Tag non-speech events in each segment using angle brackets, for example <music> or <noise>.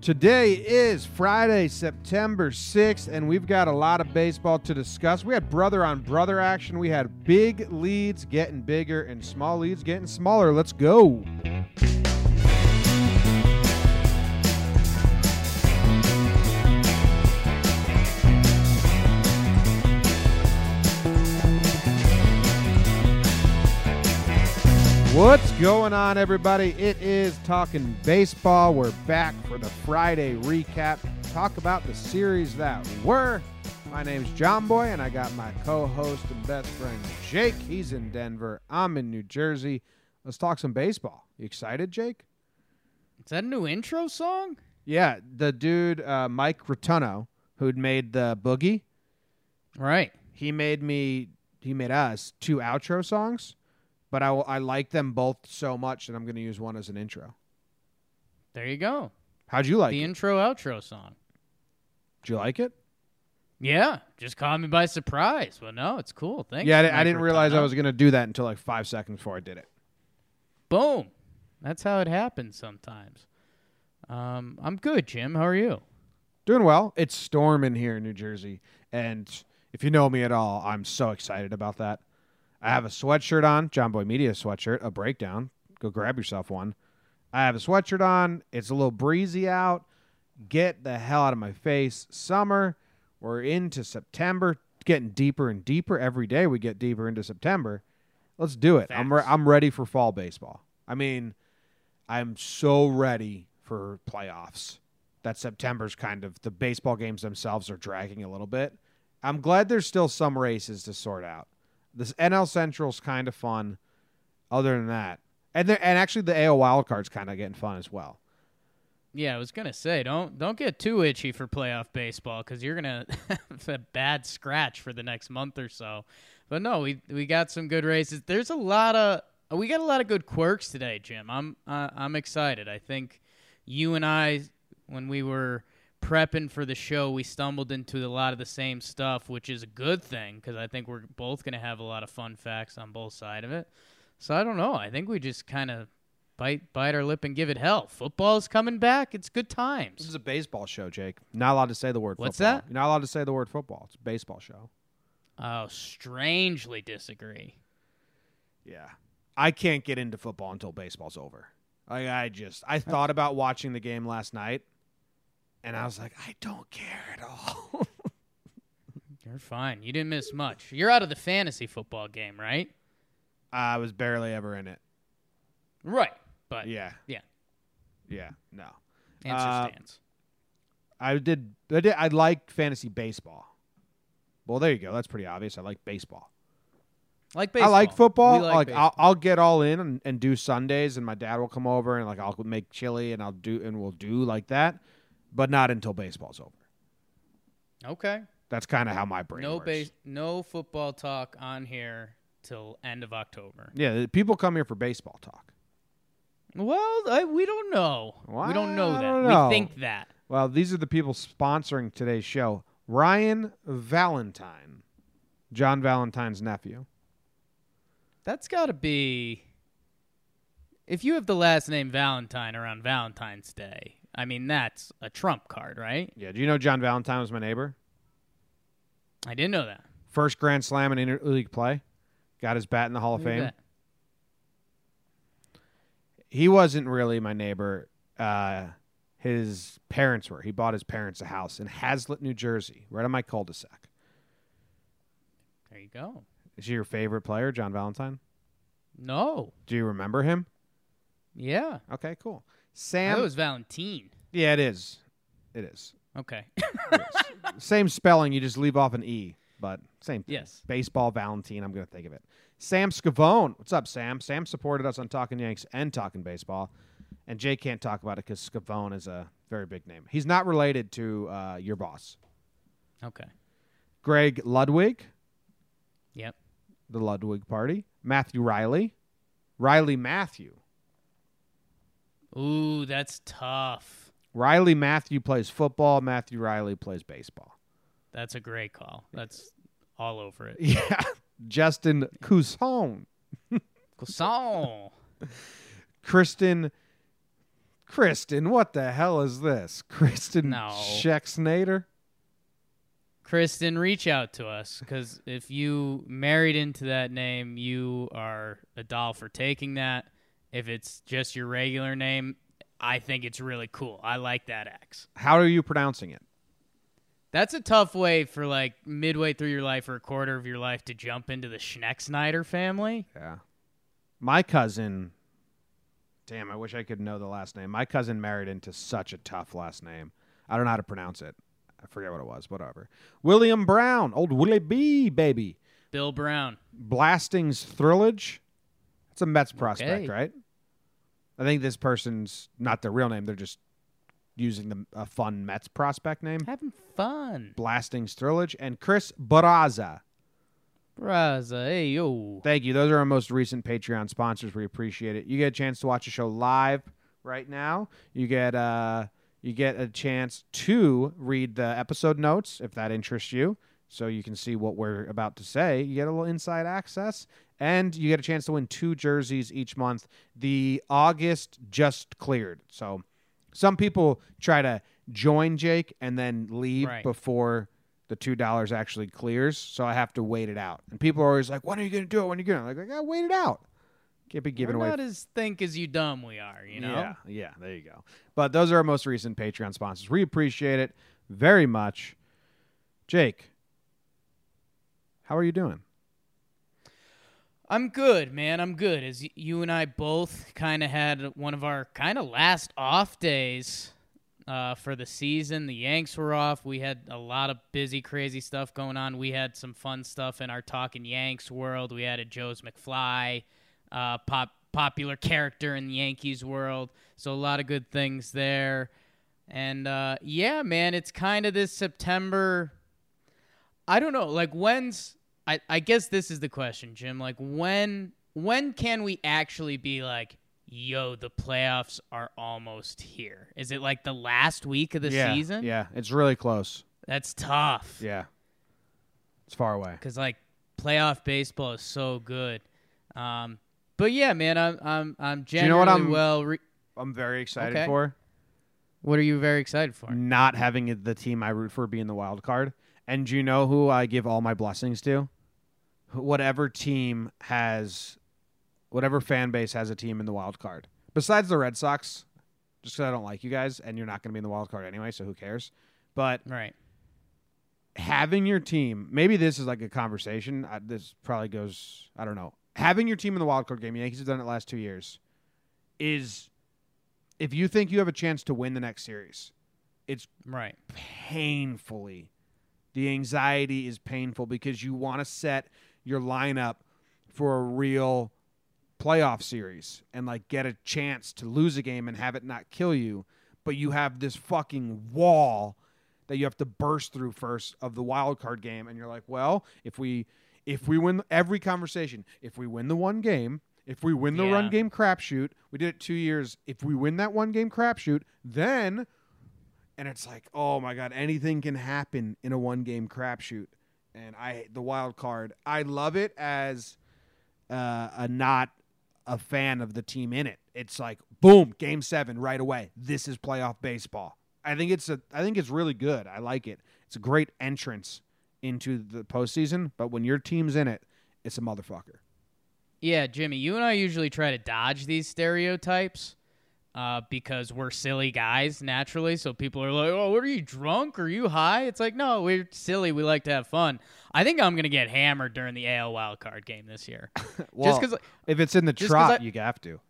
Today is Friday, September 6th, and we've got a lot of baseball to discuss. We had brother on brother action. We had big leads getting bigger and small leads getting smaller. Let's go. What's going on, everybody? It is Talking Baseball. We're back for the Friday recap. Talk about the series that were. My name's Jomboy, and I got my co host and best friend, Jake. He's in Denver. I'm in New Jersey. Let's talk some baseball. You excited, Jake? Is that a new intro song? Yeah, the dude, uh, Mike Rotuno, who'd made the Boogie, Right. he made me, he made us two outro songs, but I, I like them both so much that I'm going to use one as an intro. There you go. How'd you like the it? intro outro song. Did you like it? Yeah. Just caught me by surprise. Well, no, it's cool. Thanks. yeah, I, I didn't realize I was going to do that until like five seconds before I did it. Boom. That's how it happens sometimes. Um, I'm good, Jim. How are you? Doing well. It's storming here in New Jersey. And if you know me at all, I'm so excited about that. I have a sweatshirt on, Jomboy Media sweatshirt, a breakdown. Go grab yourself one. I have a sweatshirt on. It's a little breezy out. Get the hell out of my face. Summer. We're into September. Getting deeper and deeper. Every day we get deeper into September. Let's do it. I'm, re- I'm ready for fall baseball. I mean, I'm so ready for playoffs that September's kind of the baseball games themselves are dragging a little bit. I'm glad there's still some races to sort out. This NL Central's kind of fun. Other than that, and there, and actually the AL wild card's kind of getting fun as well. Yeah, I was gonna say don't don't get too itchy for playoff baseball because you're gonna <laughs> have a bad scratch for the next month or so. But no, we we got some good races. There's a lot of we got a lot of good quirks today, Jim. I'm uh, I'm excited. I think you and I, when we were prepping for the show, we stumbled into a lot of the same stuff, which is a good thing because I think we're both gonna have a lot of fun facts on both side of it. So I don't know. I think we just kind of bite bite our lip and give it hell. Football's coming back. It's good times. This is a baseball show, Jake. Not allowed to say the word. What's football. that? You're not allowed to say the word football. It's a baseball show. Oh, strangely disagree. Yeah, I can't get into football until baseball's over. Like I just, I thought about watching the game last night, and I was like, I don't care at all. <laughs> You're fine. You didn't miss much. You're out of the fantasy football game, right? I was barely ever in it. Right. But Yeah. yeah. Yeah. No. answer Uh, stands. I did. I did. I like fantasy baseball. Well, there you go. That's pretty obvious. I like baseball. Like baseball. I like football. Like like I'll, I'll get all in and, and do Sundays, and my dad will come over and like I'll make chili and I'll do and we'll do like that, but not until baseball's over. okay. That's kind of how my brain No works. base no football talk on here till end of October. Yeah, people come here for baseball talk. Well, I, we don't know. We don't know that. don't know. We think that. Well, these are the people sponsoring today's show. Ryan Valentine, John Valentine's nephew. That's got to be. If you have the last name Valentine around Valentine's Day, I mean that's a trump card, right? Yeah. Do you know John Valentine was my neighbor? I didn't know that. First Grand Slam in interleague play. Got his bat in the Hall of Look Fame. He wasn't really my neighbor. Uh, his parents were. He bought his parents a house in Hazlet, New Jersey, right on my cul-de-sac. There you go. Is he your favorite player, John Valentine? No. Do you remember him? Yeah. Okay, cool. That Sam. was Valentine. yeah, it is. It is. Okay. Same spelling. You just leave off an e, but same. Thing. yes. Baseball Valentine. I'm going to think of it. Sam Scavone. What's up, Sam? Sam supported us on Talking Yanks and Talking Baseball, and Jay can't talk about it because Scavone is a very big name. He's not related to uh, your boss, Okay. Greg Ludwig, Yep. the Ludwig Party. Matthew Riley, Riley Matthew. Ooh, that's tough. Riley Matthew plays football. Matthew Riley plays baseball. That's a great call. That's all over it. <laughs> Yeah. Justin Couson. Croissant. <laughs> Kristen Kristen, what the hell is this? Kristen No. Schexnader? Kristen, reach out to us because if you married into that name, you are a doll for taking that. If it's just your regular name, I think it's really cool. I like that X. How are you pronouncing it? That's a tough way for like midway through your life or a quarter of your life to jump into the Schneck family. Yeah. My cousin, damn, I wish I could know the last name. My cousin married into such a tough last name. I don't know how to pronounce it. I forget what it was. Whatever. William Brown, old Willie B, baby. Bill Brown. Blasting's Thrillage. That's a Mets prospect, Okay. right? I think this person's not their real name. They're just using the a fun Mets prospect name. Having fun. Blasting Thrillage and Chris Barraza. Braza, hey yo. Thank you. Those are our most recent Patreon sponsors. We appreciate it. You get a chance to watch the show live right now. You get uh you get a chance to read the episode notes if that interests you, so you can see what we're about to say. You get a little inside access, and you get a chance to win two jerseys each month. The August just cleared, so some people try to join Jake and then leave Right. before the two dollars actually clears. So I have to wait it out. And people are always like, "When are you going to do it? When are you going?" to Like, I gotta wait it out. Can't be giving We're away not as think as you dumb we are, you know? yeah, yeah, there you go. But those are our most recent Patreon sponsors. We appreciate it very much. Jake, how are you doing? I'm good, man. I'm good. As you and I both kind of had one of our kind of last off days uh, for the season. The Yanks were off. We had a lot of busy, crazy stuff going on. We had some fun stuff in our Talking Yanks world. We had a Joe's McFly, uh, pop popular character in the Yankees world. So a lot of good things there. And uh, yeah, man, it's kind of this September. I don't know. Like when's I, I guess this is the question, Jim. Like when when can we actually be like, yo, the playoffs are almost here? Is it like the last week of the yeah, season? Yeah, it's really close. That's tough. Yeah, it's far away. Cause like playoff baseball is so good. Um, but yeah, man, I'm I'm I'm you know what I'm- well. Re- I'm very excited Okay. for what are you very excited for? not having the team I root for being the wild card. And do you know who I give all my blessings to? Wh- Whatever team has, whatever fan base has a team in the wild card. Besides the Red Sox, just because I don't like you guys, and you're not going to be in the wild card anyway, so who cares? But Right. having your team, maybe this is like a conversation. I, this probably goes, I don't know. Having your team in the wild card game, Yankees have done it the last two years, is if you think you have a chance to win the next series, it's Right. painfully. The anxiety is painful because you want to set your lineup for a real playoff series and like get a chance to lose a game and have it not kill you, but you have this fucking wall that you have to burst through first of the wild card game and you're like, well, if we if we win every conversation, if we win the one game, if we win the Yeah. run game crapshoot, we did it 2 years. If we win that one game crapshoot, then and it's like, oh my god, anything can happen in a one game crapshoot. And I the wild card, I love it as uh, a not a fan of the team in it. It's like boom, game seven right away. This is playoff baseball. I think it's a I think it's really good. I like it. It's a great entrance into the postseason. But when your team's in it, it's a motherfucker. Yeah, Jimmy, you and I usually try to dodge these stereotypes uh, because we're silly guys naturally. So people are like, "Oh, what are you drunk? Are you high?" It's like, no, we're silly. We like to have fun. I think I'm gonna get hammered during the AL wild card game this year, <laughs> Well, just because if it's in the trot, I- you have to.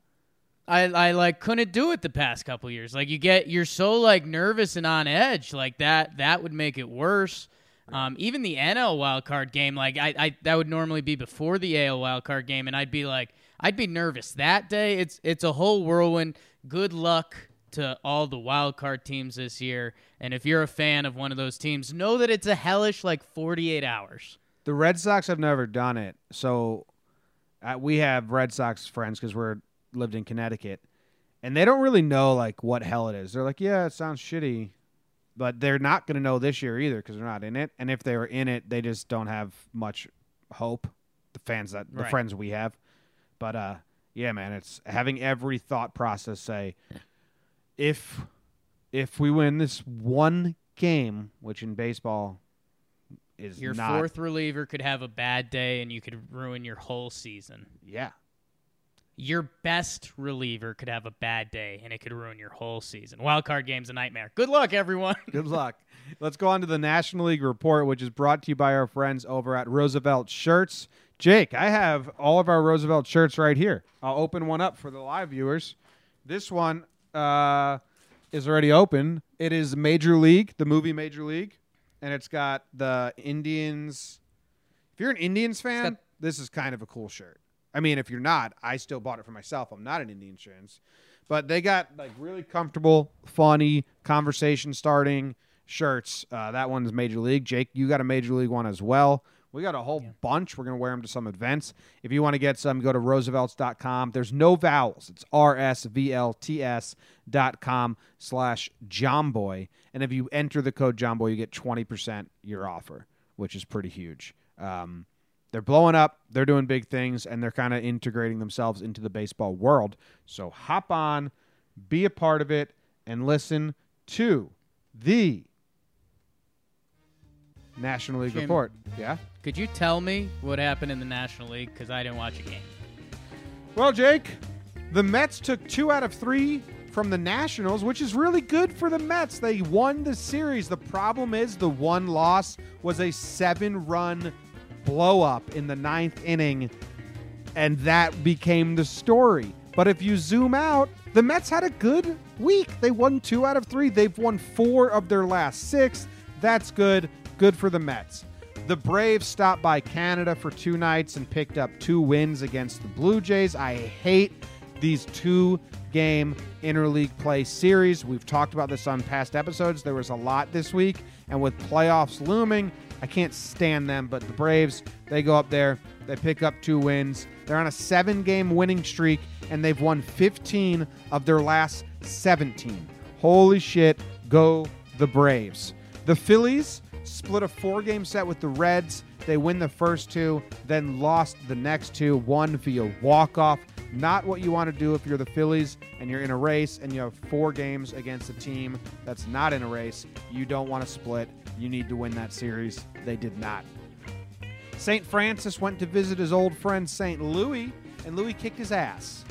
I, I like couldn't do it the past couple years. Like you get, you're so like nervous and on edge. Like that, that would make it worse. Um, even the NL wild card game, like I, I, that would normally be before the AL wild card game, and I'd be like, I'd be nervous that day. It's, it's a whole whirlwind. Good luck to all the wild card teams this year. And if you're a fan of one of those teams, know that it's a hellish like 48 hours. The Red Sox have never done it, so uh, we have Red Sox friends because we're lived in Connecticut, and they don't really know like what hell it is. They're like, yeah, it sounds shitty, but they're not going to know this year either because they're not in it. And if they were in it, they just don't have much hope. The fans that the Right. friends we have, but uh, yeah, man, it's having every thought process say. if if we win this one game, which in baseball is Your not, fourth reliever could have a bad day and you could ruin your whole season. yeah, Your best reliever could have a bad day and it could ruin your whole season. Wild card game's a nightmare. Good luck, everyone. Good luck. Let's go on to the National League report, which is brought to you by our friends over at Roosevelt Shirts. Jake, I have all of our Roosevelt shirts right here. I'll open one up for the live viewers. This one uh, is already open. It is Major League, the movie Major League, and it's got the Indians. If you're an Indians fan, got- this is kind of a cool shirt. I mean, if you're not, I still bought it for myself. I'm not an Indians fan, but they got like really comfortable, funny conversation starting shirts. Uh, that one's Major League. Jake, you got a Major League one as well. We got a whole bunch. We're going to wear them to some events. If you want to get some, go to roosevelts.com. There's no vowels. It's R-S-V-L-T-S dot com slash Jomboy. And if you enter the code Jomboy, you get 20% your offer, which is pretty huge. Um, they're blowing up. They're doing big things, and they're kind of integrating themselves into the baseball world. So hop on, be a part of it, and listen to the National League Jim. report. Yeah. Could you tell me what happened in the National League? Because I didn't watch a game. Well, Jake, the Mets took two out of three from the Nationals, which is really good for the Mets. They won the series. The problem is the one loss was a seven run blow up in the ninth inning, and that became the story. But if you zoom out, the Mets had a good week. They won two out of three. They've won four of their last six. That's good. Good for the Mets. The Braves stopped by Canada for two nights and picked up two wins against the Blue Jays. I hate these two game interleague play series. We've talked about this on past episodes. There was a lot this week, and with playoffs looming, I can't stand them. But the Braves, they go up there, they pick up two wins. They're on a seven game winning streak, and they've won 15 of their last 17. Holy shit, go the Braves. The Phillies split a four game set with the Reds. They win the first two, then lost the next two, one via walk off. Not what you want to do if you're the Phillies and you're in a race and you have four games against a team that's not in a race. You don't want to split. You need to win that series. They did not. St. Francis went to visit his old friend St. Louis, and Louis kicked his ass.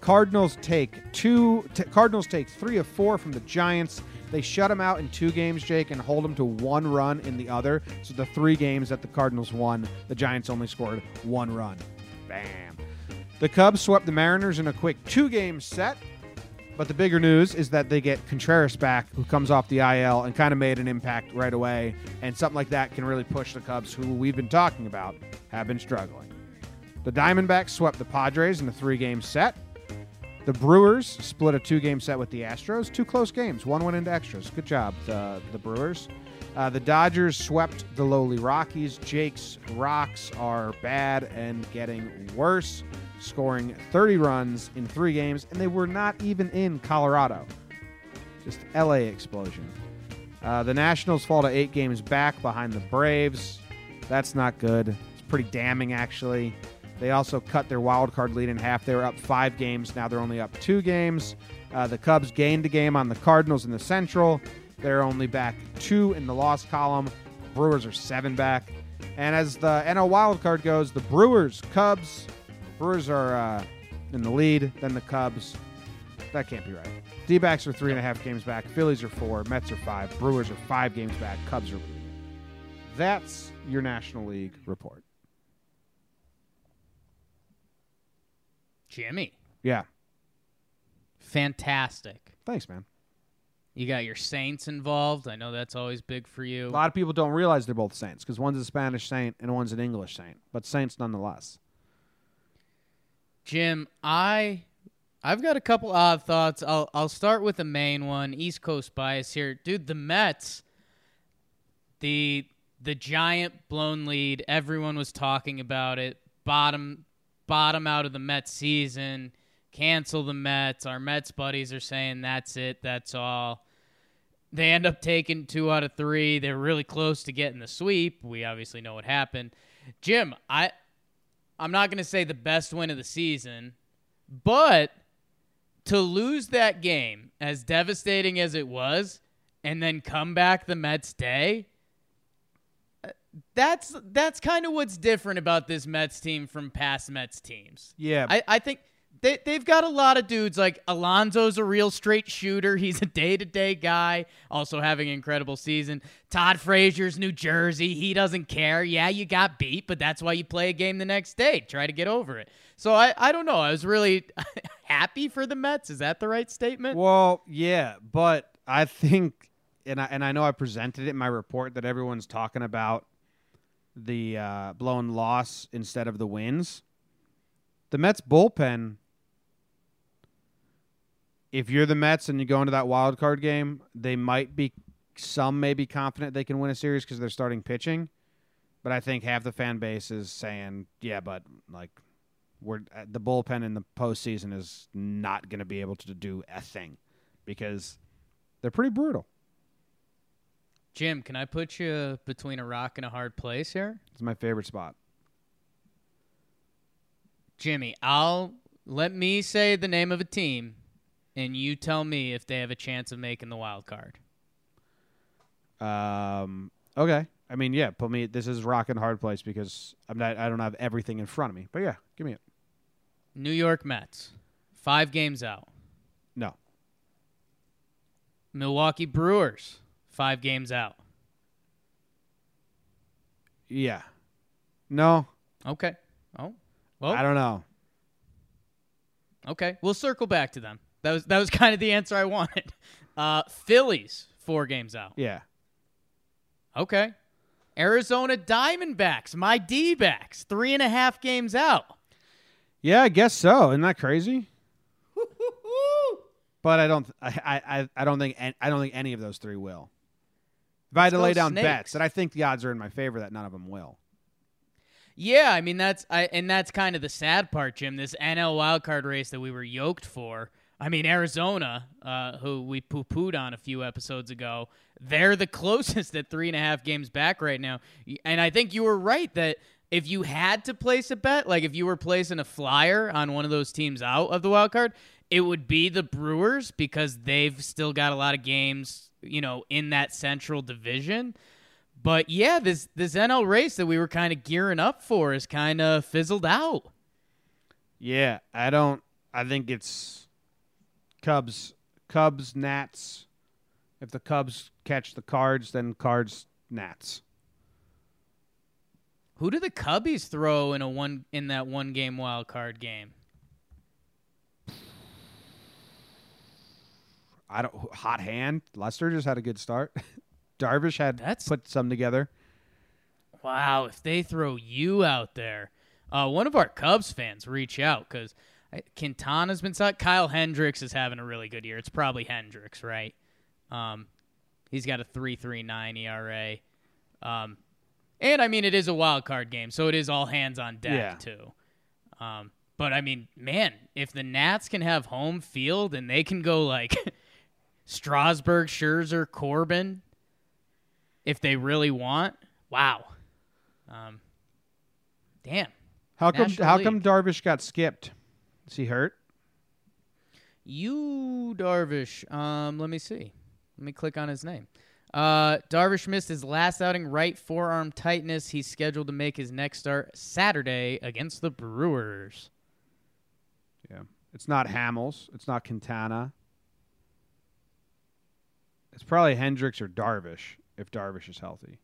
Cardinals take two. T- Cardinals take three of four from the Giants. They shut them out in two games, Jake, and hold them to one run in the other. So the three games that the Cardinals won, the Giants only scored one run. Bam. The Cubs swept the Mariners in a quick two-game set. But the bigger news is that they get Contreras back, who comes off the IL and kind of made an impact right away. And something like that can really push the Cubs, who we've been talking about, have been struggling. The Diamondbacks swept the Padres in a three game set. The Brewers split a two game set with the Astros. Two close games. One went into extras. Good job, the, the Brewers. Uh, the Dodgers swept the lowly Rockies. Jake's Rocks are bad and getting worse, scoring 30 runs in three games, and they were not even in Colorado. Just LA explosion. Uh, the Nationals fall to eight games back behind the Braves. That's not good. It's pretty damning, actually. They also cut their wild card lead in half. They were up five games. Now they're only up two games. Uh, the Cubs gained a game on the Cardinals in the Central. They're only back two in the loss column. Brewers are seven back. And as the NL wild card goes, the Brewers, Cubs, Brewers are uh, in the lead. Then the Cubs. That can't be right. D backs are three and a half games back. Phillies are four. Mets are five. Brewers are five games back. Cubs are leading. That's your National League report. Jimmy, Yeah. fantastic. Thanks, man. You got your Saints involved. I know that's always big for you. A lot of people don't realize they're both saints because one's a Spanish saint and one's an English saint, but saints nonetheless. Jim, I I've got a couple odd thoughts. I'll I'll start with the main one, East Coast bias here. Dude, the Mets the the giant blown lead, everyone was talking about it. Bottom bottom out of the Mets season. Cancel the Mets. Our Mets buddies are saying that's it, that's all. They end up taking two out of three. They're really close to getting the sweep. We obviously know what happened. Jim, I I'm not going to say the best win of the season, but to lose that game, as devastating as it was, and then come back the Mets day. That's that's kind of what's different about this Mets team from past Mets teams. Yeah. I, I think they, they've got a lot of dudes like Alonso's a real straight shooter. He's a day to day guy, also having an incredible season. Todd Frazier's New Jersey. He doesn't care. Yeah, you got beat, but that's why you play a game the next day. Try to get over it. So I, I don't know. I was really <laughs> happy for the Mets. Is that the right statement? Well, yeah, but I think, and I and I know I presented it in my report that everyone's talking about the uh, blown loss instead of the wins. The Mets bullpen. If you're the Mets and you go into that wild card game, they might be some may be confident they can win a series because they're starting pitching, but I think half the fan base is saying, "Yeah, but like we're uh, the bullpen in the postseason is not going to be able to do a thing because they're pretty brutal. Jim, can I put you between a rock and a hard place here? It's my favorite spot. Jimmy, I'll let me say the name of a team, and you tell me if they have a chance of making the wild card. Um, okay. I mean, yeah, put me. This is rock and hard place because I'm not. I don't have everything in front of me. But yeah, give me it. New York Mets, five games out. No. Milwaukee Brewers, five games out. Yeah. No. Okay. Oh, well, I don't know. okay. We'll circle back to them. That was that was <laughs> kind of the answer I wanted. Uh, Phillies, four games out. Yeah. Okay. Arizona Diamondbacks, my D backs, three and a half games out. Yeah, I guess so. Isn't that crazy? But I don't. I. I. I don't think. I don't think any of those three will. If I had to lay down Snakes. bets, and I think the odds are in my favor that none of them will. Yeah, I mean that's I and that's kind of the sad part, Jim. This NL wildcard race that we were yoked for. I mean, Arizona, uh, who we poo pooed on a few episodes ago, they're the <laughs> closest at three and a half games back right now. And I think you were right that if you had to place a bet, like if you were placing a flyer on one of those teams out of the wild card, it would be the Brewers because they've still got a lot of games, you know, in that central division. But yeah, this this NL race that we were kind of gearing up for is kind of fizzled out. Yeah, I don't. I think it's Cubs, Cubs, Nats. If the Cubs catch the Cards, then Cards, Nats. Who do the Cubbies throw in a one in that one game wild card game? I don't. Hot hand. Lester just had a good start. <laughs> Darvish had That's- put some together. Wow, if they throw you out there, uh, one of our Cubs fans reach out because Quintana's been sucked. Kyle Hendricks is having a really good year. It's probably Hendricks, right? Um, he's got a three three nine ERA. Um, and I mean, it is a wild card game, so it is all hands on deck Yeah. too. Um, but I mean, man, if the Nats can have home field and they can go like <laughs> Strasburg, Scherzer, Corbin, if they really want, wow. Um, damn. How come? National How League. come Darvish got skipped? Is he hurt? You Darvish. Um, let me see. Let me click on his name. Uh, Darvish missed his last outing, right forearm tightness. He's scheduled to make his next start Saturday against the Brewers. Yeah. It's not Hamels. It's not Quintana. It's probably Hendricks or Darvish if Darvish is healthy.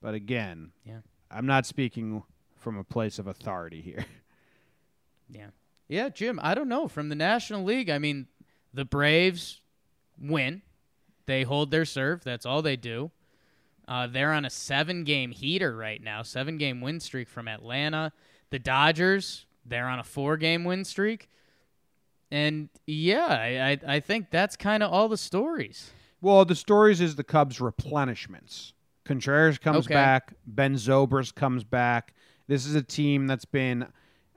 But again, Yeah. I'm not speaking from a place of authority here. <laughs> Yeah. Yeah, Jim, I don't know. From the National League, I mean, the Braves win. They hold their serve. That's all they do. Uh, they're on a seven game heater right now, seven game win streak from Atlanta. The Dodgers, they're on a four game win streak. And yeah, I, I, I think that's kind of all the stories. Well, the stories is the Cubs replenishments. Contreras comes Okay. back. Ben Zobrist comes back. This is a team that's been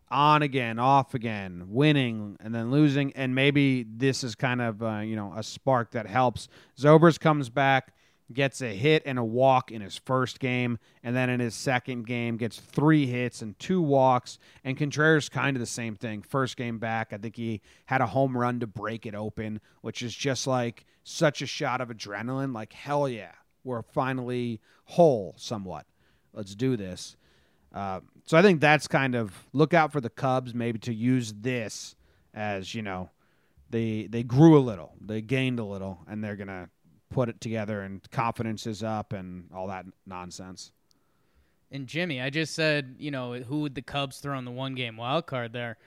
on again, off again, winning and then losing, and maybe this is kind of uh, you know a spark that helps. Zobrist comes back. Gets a hit and a walk in his first game, and then in his second game gets three hits and two walks. And Contreras kind of the same thing. First game back, I think he had a home run to break it open, which is just like such a shot of adrenaline. Like hell yeah, we're finally whole somewhat. Let's do this. Uh, so I think that's kind of look out for the Cubs maybe to use this as you know they they grew a little, they gained a little, and they're gonna put it together and confidence is up and all that nonsense. And Jimmy, I just said, you know, who would the Cubs throw in the one game wild card there?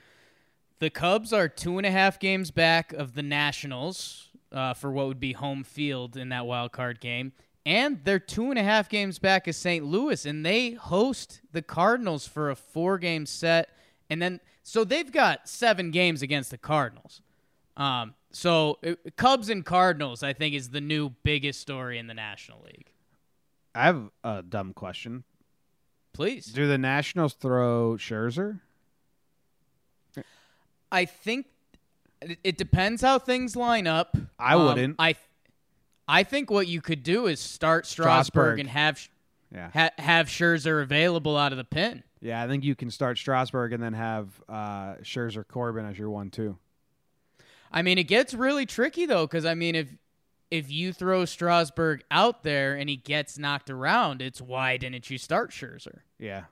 The Cubs are two and a half games back of the Nationals uh, for what would be home field in that wild card game. And they're two and a half games back of St. Louis, and they host the Cardinals for a four game set. And then, so they've got seven games against the Cardinals. Um, so uh, Cubs and Cardinals, I think, is the new biggest story in the National League. I have a dumb question. Please. Do the Nationals throw Scherzer? I think it- it depends how things line up. I Um, wouldn't. I I think what you could do is start Strasburg. Strasburg, and have Yeah. ha- have Scherzer available out of the pen. Yeah, I think you can start Strasburg and then have uh, Scherzer Corbin as your one two. I mean, it gets really tricky though, because I mean, if if you throw Strasburg out there and he gets knocked around, it's why didn't you start Scherzer? Yeah.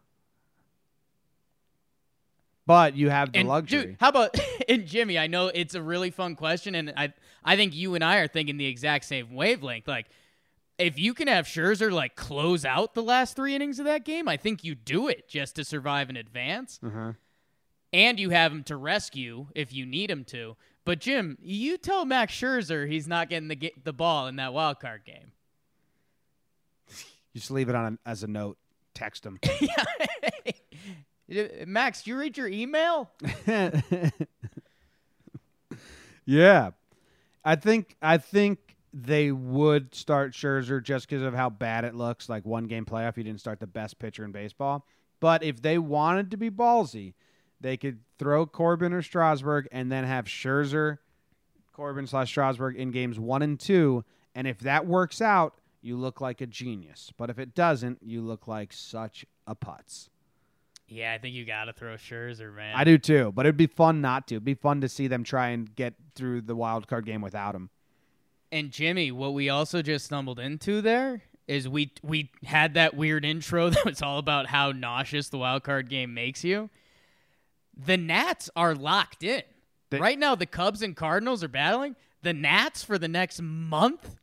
But you have the and luxury. Dude, how about <laughs> and Jimmy? I know it's a really fun question, and I I think you and I are thinking the exact same wavelength. Like, if you can have Scherzer like close out the last three innings of that game, I think you do it just to survive in advance, uh-huh. and you have him to rescue if you need him to. But Jim, you tell Max Scherzer he's not getting the the ball in that wild card game. Just leave it on as a note. Text him. <laughs> <laughs> Max, do you read your email? <laughs> yeah, I think I think they would start Scherzer just because of how bad it looks. Like one game playoff, he didn't start the best pitcher in baseball. But if they wanted to be ballsy, they could throw Corbin or Strasburg and then have Scherzer, Corbin slash Strasburg in games one and two. And if that works out, you look like a genius. But if it doesn't, you look like such a putz. Yeah, I think you got to throw Scherzer, man. I do too, but it'd be fun not to. It'd be fun to see them try and get through the wild card game without him. And Jimmy, what we also just stumbled into there is we we had that weird intro <laughs> that was all about how nauseous the wild card game makes you. The Nats are locked in. They- right now the Cubs and Cardinals are battling. The Nats for the next month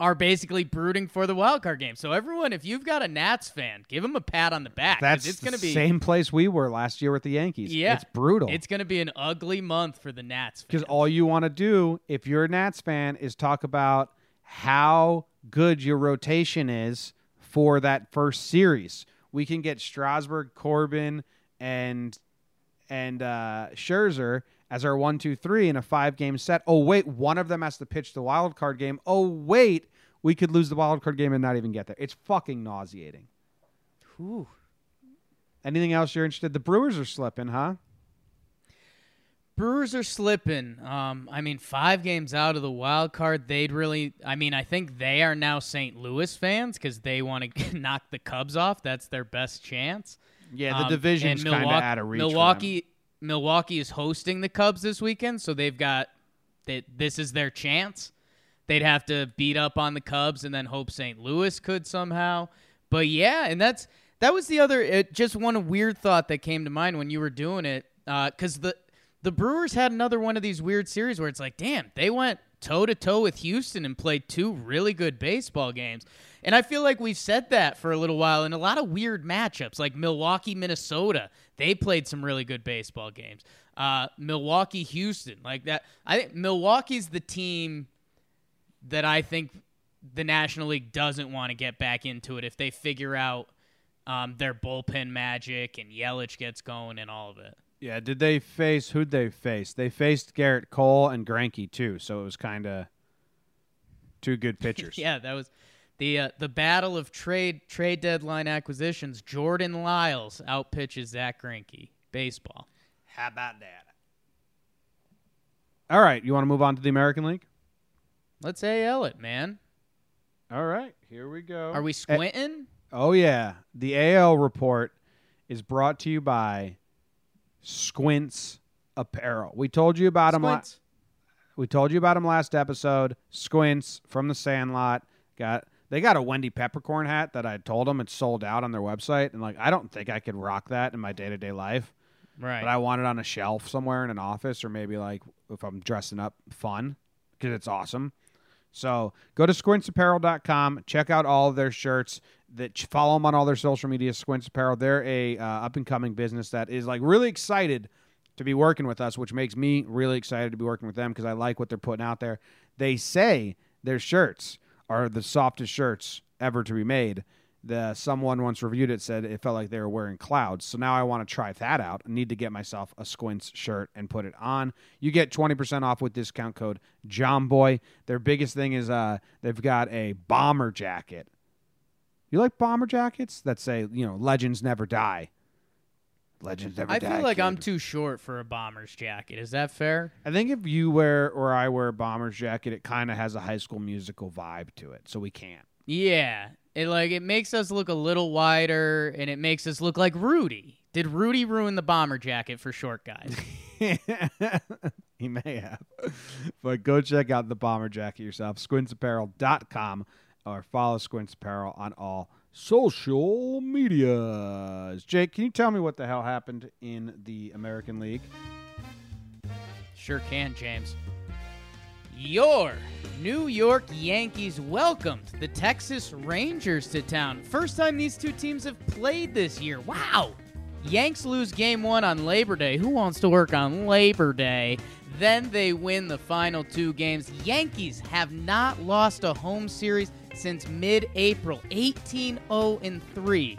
are basically brooding for the wild card game. So everyone, if you've got a Nats fan, give them a pat on the back. That's it's going to the be same place we were last year with the Yankees. Yeah. it's brutal. It's going to be an ugly month for the Nats. because all you want to do, if you're a Nats fan, is talk about how good your rotation is for that first series. We can get Strasburg, Corbin, and and uh, Scherzer as our one, two, three in a five game set. Oh wait, one of them has to pitch the wild card game. Oh wait, we could lose the wild card game and not even get there. It's fucking nauseating. Whew. Anything else you're interested? The Brewers are slipping, huh? Brewers are slipping. Um, I mean, five games out of the wild card, they'd really. I mean, I think they are now St. Louis fans because they want to <laughs> knock the Cubs off. That's their best chance. Yeah, the Um, division's kind of out of reach. Milwaukee, Milwaukee is hosting the Cubs this weekend, so they've got that. This is their chance. They'd have to beat up on the Cubs and then hope St. Louis could somehow. But yeah, and that's that was the other. It, just one weird thought that came to mind when you were doing it, because the the Brewers had another one of these weird series where it's like, damn, they went toe to toe with Houston and played two really good baseball games. And I feel like we've said that for a little while in a lot of weird matchups, like Milwaukee, Minnesota. They played some really good baseball games. Uh, Milwaukee, Houston, like that. I think Milwaukee's the team that I think the National League doesn't want to get back into it if they figure out um, their bullpen magic and Yelich gets going and all of it. Yeah, did they face who'd they face? They faced Gerrit Cole and Greinke too, so it was kind of two good <laughs> pitchers. Yeah, that was the uh, the battle of trade trade deadline acquisitions. Jordan Lyles outpitches Zach Greinke. Baseball. How about that? All right, you want to move on to the American League? Let's AL it, man. All right, here we go. Are we squinting? Oh yeah, the AL report is brought to you by Squints Apparel. We told you about them. La- Squints. we told you about them last episode. Squints from the Sandlot got. They got a Wendy Peppercorn hat that I told them it's sold out on their website, and like I don't think I could rock that in my day to day life. Right. but I want it on a shelf somewhere in an office or maybe like if I'm dressing up fun because it's awesome. So go to squintsapparel.com, check out all of their shirts. That follow them on all their social media. Squints Apparel, they're a uh, up and coming business that is like really excited to be working with us, which makes me really excited to be working with them because I like what they're putting out there. They say their shirts are the softest shirts ever to be made. The someone once reviewed it said it felt like they were wearing clouds. So now I want to try that out. I need to get myself a Squints shirt and put it on. You get 20% off with discount code JOMBOY. Their biggest thing is uh they've got a bomber jacket. You like bomber jackets that say, you know, legends never die. Legends mm-hmm. never I die. feel like I'm too short for a bomber's jacket. Is that fair? I think if you wear or I wear a bomber's jacket, it kind of has a high school musical vibe to it. So we can't. Yeah. It like it makes us look a little wider and it makes us look like Rudy. Did Rudy ruin the bomber jacket for short guys? <laughs> he may have. But go check out the bomber jacket yourself. Squintsapparel.com or follow Squints Apparel on all social media. Jake, can you tell me what the hell happened in the American League? Sure can, James. Your New York Yankees welcomed the Texas Rangers to town. First time these two teams have played this year. Wow! Yanks lose game one on Labor Day. Who wants to work on Labor Day? Then they win the final two games. Yankees have not lost a home series since mid April, 18 0 3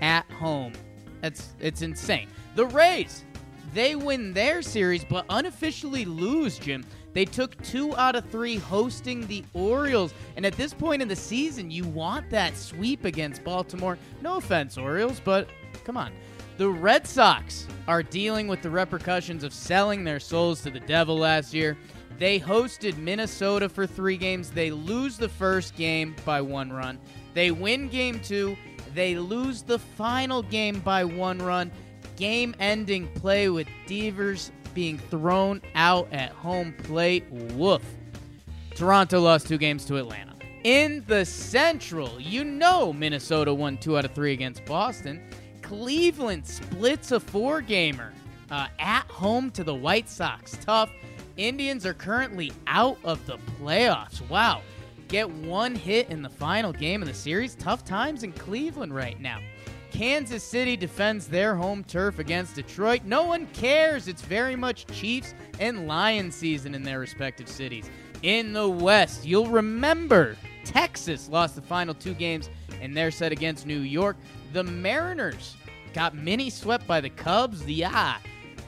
at home. That's it's insane. The Rays, they win their series but unofficially lose, Jim. They took two out of three hosting the Orioles. And at this point in the season, you want that sweep against Baltimore. No offense, Orioles, but come on. The Red Sox are dealing with the repercussions of selling their souls to the devil last year. They hosted Minnesota for three games. They lose the first game by one run. They win game two. They lose the final game by one run. Game ending play with Devers being thrown out at home plate. Woof. Toronto lost two games to Atlanta. In the Central, you know Minnesota won two out of three against Boston. Cleveland splits a four gamer uh, at home to the White Sox. Tough. Indians are currently out of the playoffs. Wow. Get one hit in the final game of the series. Tough times in Cleveland right now. Kansas City defends their home turf against Detroit. No one cares. It's very much Chiefs and Lions season in their respective cities. In the West, you'll remember Texas lost the final two games in their set against New York. The Mariners got mini swept by the Cubs. The ah,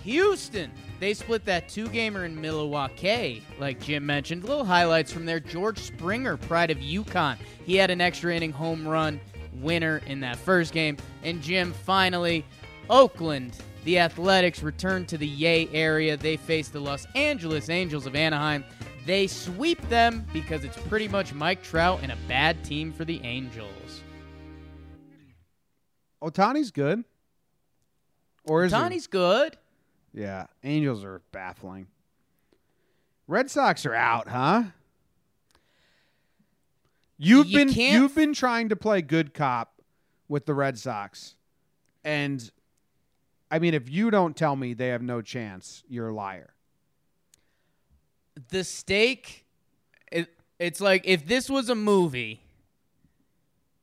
Houston they split that two gamer in Milwaukee, like Jim mentioned. Little highlights from there. George Springer, pride of UConn. He had an extra inning home run winner in that first game. And Jim, finally, Oakland, the Athletics returned to the Yay area. They face the Los Angeles Angels of Anaheim. They sweep them because it's pretty much Mike Trout and a bad team for the Angels. Ohtani's good. Or is? Tony's good. Yeah, Angels are baffling. Red Sox are out, huh? You've You been you've been trying to play good cop with the Red Sox. And I mean if you don't tell me they have no chance, you're a liar. the stake it, it's like if this was a movie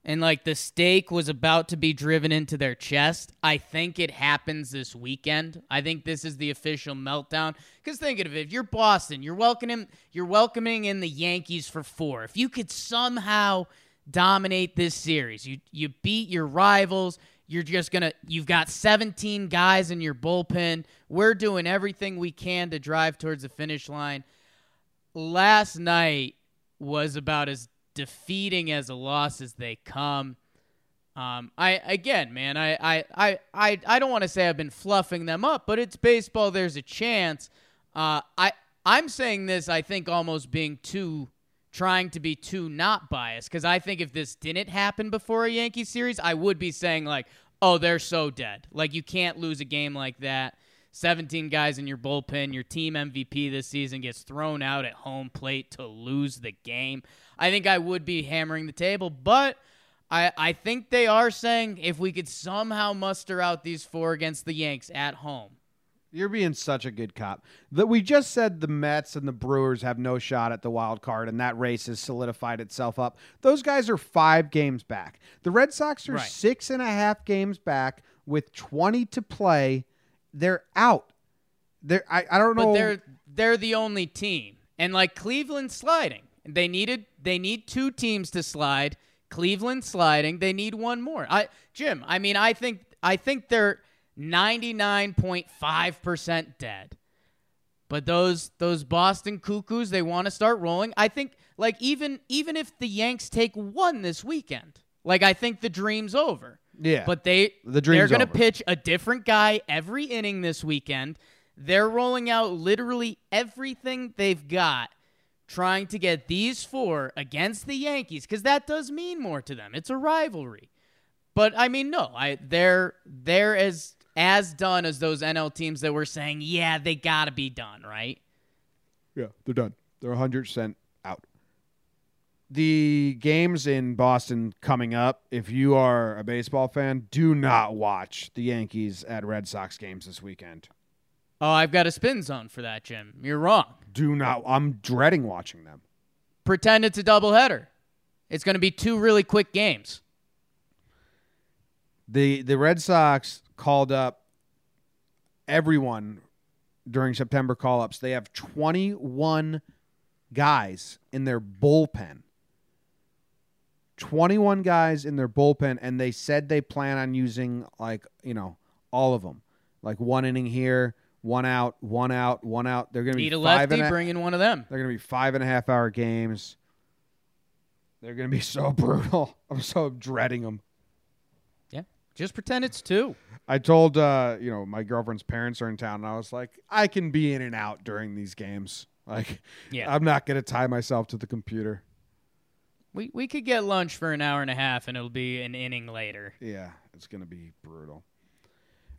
and like the stake was about to be driven into their chest i think it happens this weekend. I think this is the official meltdown. Because think of it if you're boston you're welcoming you're welcoming in the yankees for four. If you could somehow dominate this series you you beat your rivals you're just gonna you've got 17 guys in your bullpen. We're doing everything we can to drive towards the finish line. Last night was about as defeating as a loss as they come. Um, I again, man, I I I I, I don't want to say I've been fluffing them up, but it's baseball. There's a chance. Uh, I I'm saying this. I think almost being too trying to be too not biased because I think if this didn't happen before a Yankee series, I would be saying like, "Oh, they're so dead. Like you can't lose a game like that." 17 guys in your bullpen, your team MVP this season gets thrown out at home plate to lose the game. I think I would be hammering the table, but I, I think they are saying if we could somehow muster out these four against the Yanks at home. You're being such a good cop. That we just said the Mets and the Brewers have no shot at the wild card, and that race has solidified itself up. Those guys are five games back. The Red Sox are Right. six and a half games back with 20 to play. They're out. They're I, I don't know. But they're they're the only team. And like Cleveland sliding. They needed they need two teams to slide. Cleveland sliding. They need one more. I Jim, I mean I think I think they're 99.5% dead. But those those Boston Cuckoos, they want to start rolling. I think like even even if the Yanks take one this weekend, like I think the dream's over. Yeah. But they The they're going to pitch a different guy every inning this weekend. They're rolling out literally everything they've got trying to get these four against the Yankees cuz that does mean more to them. It's a rivalry. But I mean no, I they're they're as as done as those NL teams that were saying, "Yeah, they got to be done," right? Yeah, they're done. They're 100% out. The games in Boston coming up, if you are a baseball fan, do not watch the Yankees at Red Sox games this weekend. Oh, I've got a spin zone for that, Jim. You're wrong. Do not. I'm dreading watching them. Pretend it's a doubleheader. It's going to be two really quick games. The the Red Sox called up everyone during September call ups. They have 21 guys in their bullpen. 21 guys in their bullpen, and they said they plan on using, like, you know, all of them. Like one inning here, one out, one out, one out. They're going to be Need a five lefty, and a- bring in one of them. They're going to be five and a half hour games. They're going to be <laughs> so brutal. <laughs> I'm so dreading them. Yeah. Just pretend it's two. I told uh, you know my girlfriend's parents are in town, and I was like, I can be in and out during these games. Like, Yeah. I'm not going to tie myself to the computer. We we could get lunch for an hour and a half and it'll be an inning later. Yeah, it's to be brutal.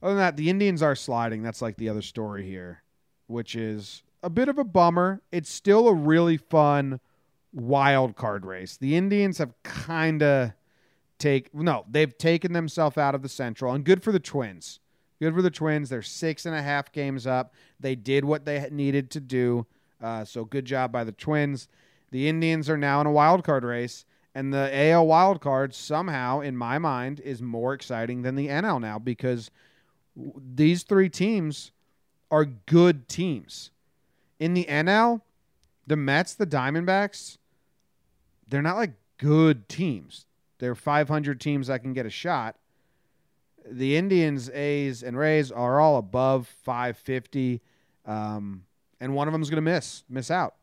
Other than that, the Indians are sliding. That's like the other story here, which is a bit of a bummer. It's still a really fun wild card race. The Indians have kind of take no, they've taken themselves out of the Central, and good for the Twins. Good for the Twins. They're six and a half games up. They did what they needed to do. Uh, so good job by the Twins. The Indians are now in a wild card race, and the AL wild card somehow, in my mind, is more exciting than the NL now because these three teams are good teams. In the NL, the Mets, the Diamondbacks, they're not like good teams. They're 500 teams that can get a shot. The Indians, A's, and Rays are all above 550, um, and one of them is going to miss miss out,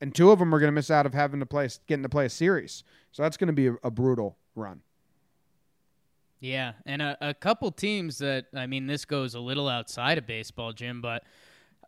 and two of them are going to miss out of having to play getting to play a series. So that's going to be a, a brutal run. Yeah, and a, a couple teams that I mean, this goes a little outside of baseball, Jim, but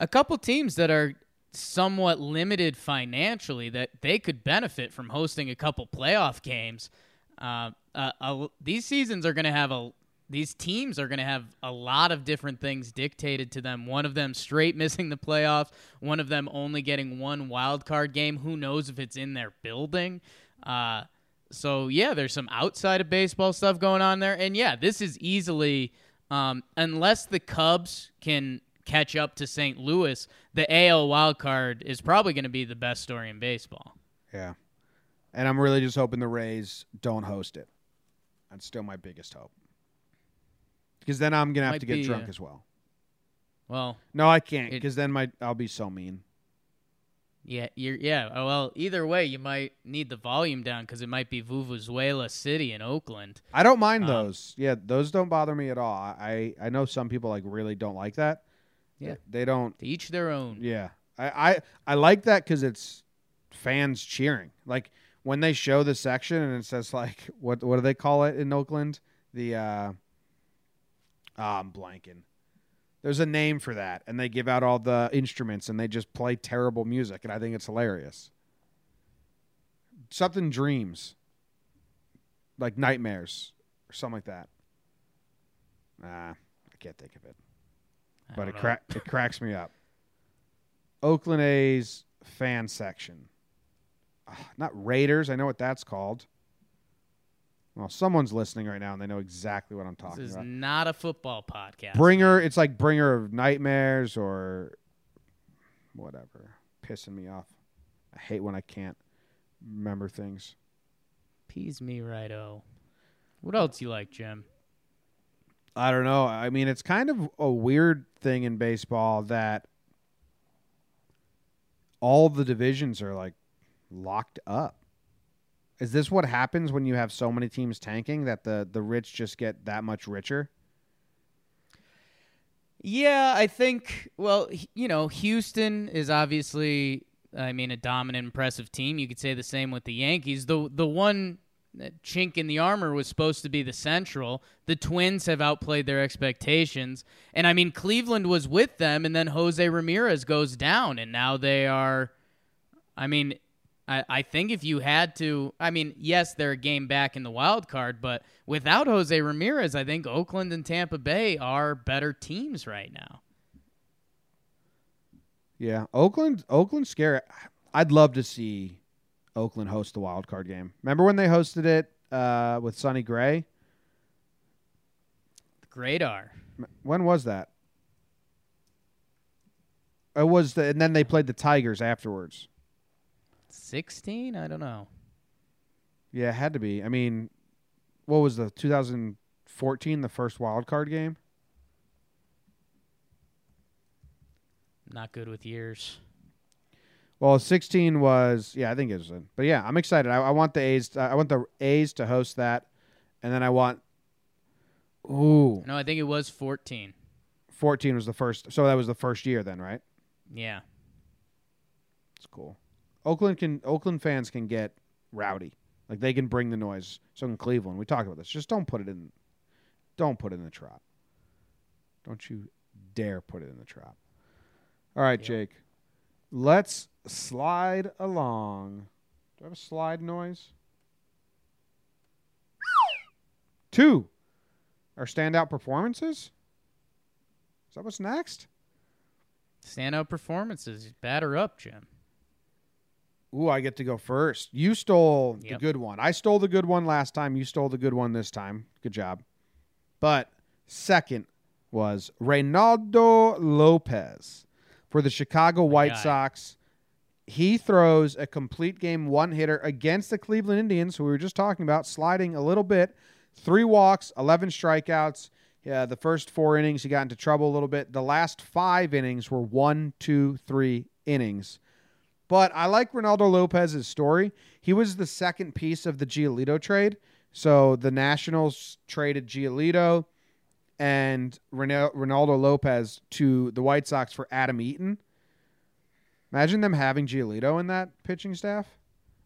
a couple teams that are somewhat limited financially that they could benefit from hosting a couple playoff games. Uh, uh, uh, these seasons are going to have a these teams are going to have a lot of different things dictated to them. One of them straight <laughs> missing the playoffs, one of them only getting one wild card game. Who knows if it's in their building? Uh, so yeah, there's some outside of baseball stuff going on there, and yeah, this is easily um, unless the Cubs can catch up to St. Louis, the AL wild card is probably going to be the best story in baseball. Yeah, and I'm really just hoping the Rays don't host it. That's still my biggest hope. Because then I'm gonna have to get be, drunk uh, as well. Well, No, I can't. Because then my I'll be so mean. yeah, you're yeah. oh, Well, either way, you might need the volume down because it might be Vuvuzela City in Oakland. I don't mind Um, those. Yeah, those don't bother me at all. I I know some people like really don't like that. Yeah. they don't. To each their own. Yeah, I I, I like that because it's fans cheering. Like when they show the section and it says like what what do they call it in Oakland? The uh, ah, I'm blanking. There's a name for that, and they give out all the instruments and they just play terrible music, and I think it's hilarious. something dreams, like nightmares or something like that. Nah, I can't think of it, I but it crack it cracks me up. Oakland A's fan section, Ah, not Raiders. I know what that's called. Well, someone's listening right now and they know exactly what I'm talking about. This is about. not a football podcast. Bringer, it's like bringer of nightmares or whatever. Pissing me off. I hate when I can't remember things. Peas me right oh. What else you like, Jim? I don't know. I mean, it's kind of a weird thing in baseball that all the divisions are like locked up. Is this what happens when you have so many teams tanking that the the rich just get that much richer? Yeah, I think. Well, you know, Houston is obviously, I mean, a dominant, impressive team. You could say the same with the Yankees. The the one uh, chink in the armor was supposed to be the Central. The Twins have outplayed their expectations, and I mean, Cleveland was with them, and then Jose Ramirez goes down, and now they are. I mean, I, I think if you had to, I mean, yes, they're a game back in the wild card, but without Jose Ramirez, I think Oakland and Tampa Bay are better teams right now. Yeah, Oakland. Oakland scary. I'd love to see Oakland host the wild card game. Remember when they hosted it uh, with Sonny Gray? Great are. When was that? It was the, and then they played the Tigers afterwards. 16? I don't know. Yeah, it had to be. I mean, what was the 2014 the first wild card game? Not good with years. Well, 16 was yeah, I think it was. A, but yeah, I'm excited. I, I want the A's. I want the A's to host that, and then I want. Ooh, No, I think it was 14. 14 was the first. So that was the first year then, right? Yeah. It's cool. Oakland can Oakland fans can get rowdy. Like they can bring the noise. So in Cleveland, we talked about this. Just don't put it in don't put it in the trap. Don't you dare put it in the trap. All right, Yep. Jake. Let's slide along. Do I have a slide noise? Two. Our standout performances? Is that what's next? Standout performances. Batter up, Jim. Ooh, I get to go first. You stole the good one. I stole the good one last time. You stole the good one this time. Good job. But second was Reynaldo Lopez for the Chicago White. Sox. He throws a complete game one hitter against the Cleveland Indians, who we were just talking about, sliding a little bit. Three walks, 11 strikeouts. Yeah, the first four innings, he got into trouble a little bit. The last five innings were one, two, three innings. But I like Ronaldo Lopez's story. He was the second piece of the Giolito trade. So the Nationals traded Giolito and Ronaldo Lopez to the White Sox for Adam Eaton. Imagine them having Giolito in that pitching staff.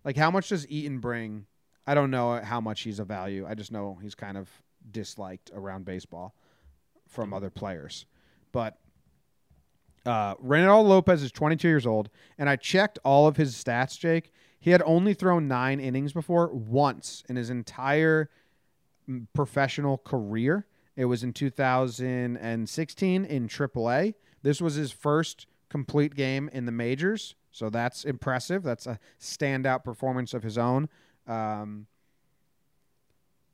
Like, how much does Eaton bring? I don't know how much he's a value. I just know he's kind of disliked around baseball from other players. But uh, Lopez is 22 years old, and I checked all of his stats, Jake. He had only thrown nine innings before once in his entire mm, professional career. It was in 2016 in AAA. This was his first complete game in the majors, so that's impressive. That's a standout performance of his own. Um,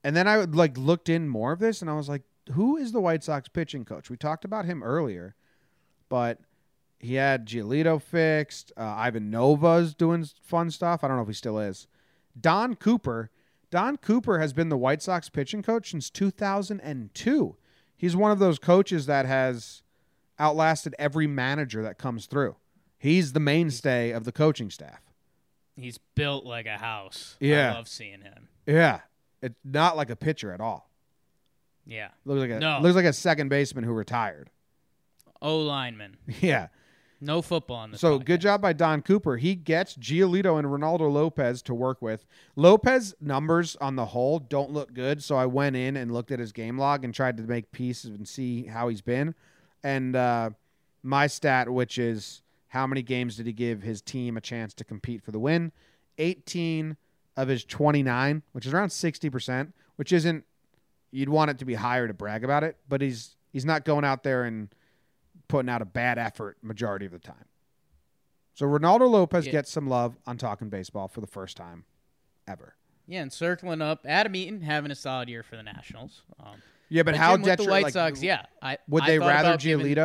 and then I like looked in more of this, and I was like, "Who is the White Sox pitching coach?" We talked about him earlier, but he had Giolito fixed. Uh, Ivan Nova's doing fun stuff. I don't know if he still is. Don Cooper. Don Cooper has been the White Sox pitching coach since 2002. He's one of those coaches that has outlasted every manager that comes through. He's the mainstay of the coaching staff. He's built like a house. Yeah. I love seeing him. Yeah, it's not like a pitcher at all. Yeah. Looks like a No. looks like a second baseman who retired. O lineman. <laughs> Yeah. No football on this. So good job by Don Cooper. He gets Giolito and Ronaldo Lopez to work with. Lopez numbers on the whole don't look good, so I went in and looked at his game log and tried to make pieces and see how he's been. And uh, my stat, which is how many games did he give his team a chance to compete for the win? 18, of his 29, which is around 60%, which isn't you'd want it to be higher to brag about it, but he's he's not going out there and putting out a bad effort majority of the time. So Ronaldo Lopez Yeah. gets some love on talking baseball for the first time ever. Yeah, and circling up, Adam Eaton having a solid year for the Nationals. Um, Yeah, but, but how with the White like, Sox, yeah, I Would I they rather about giving-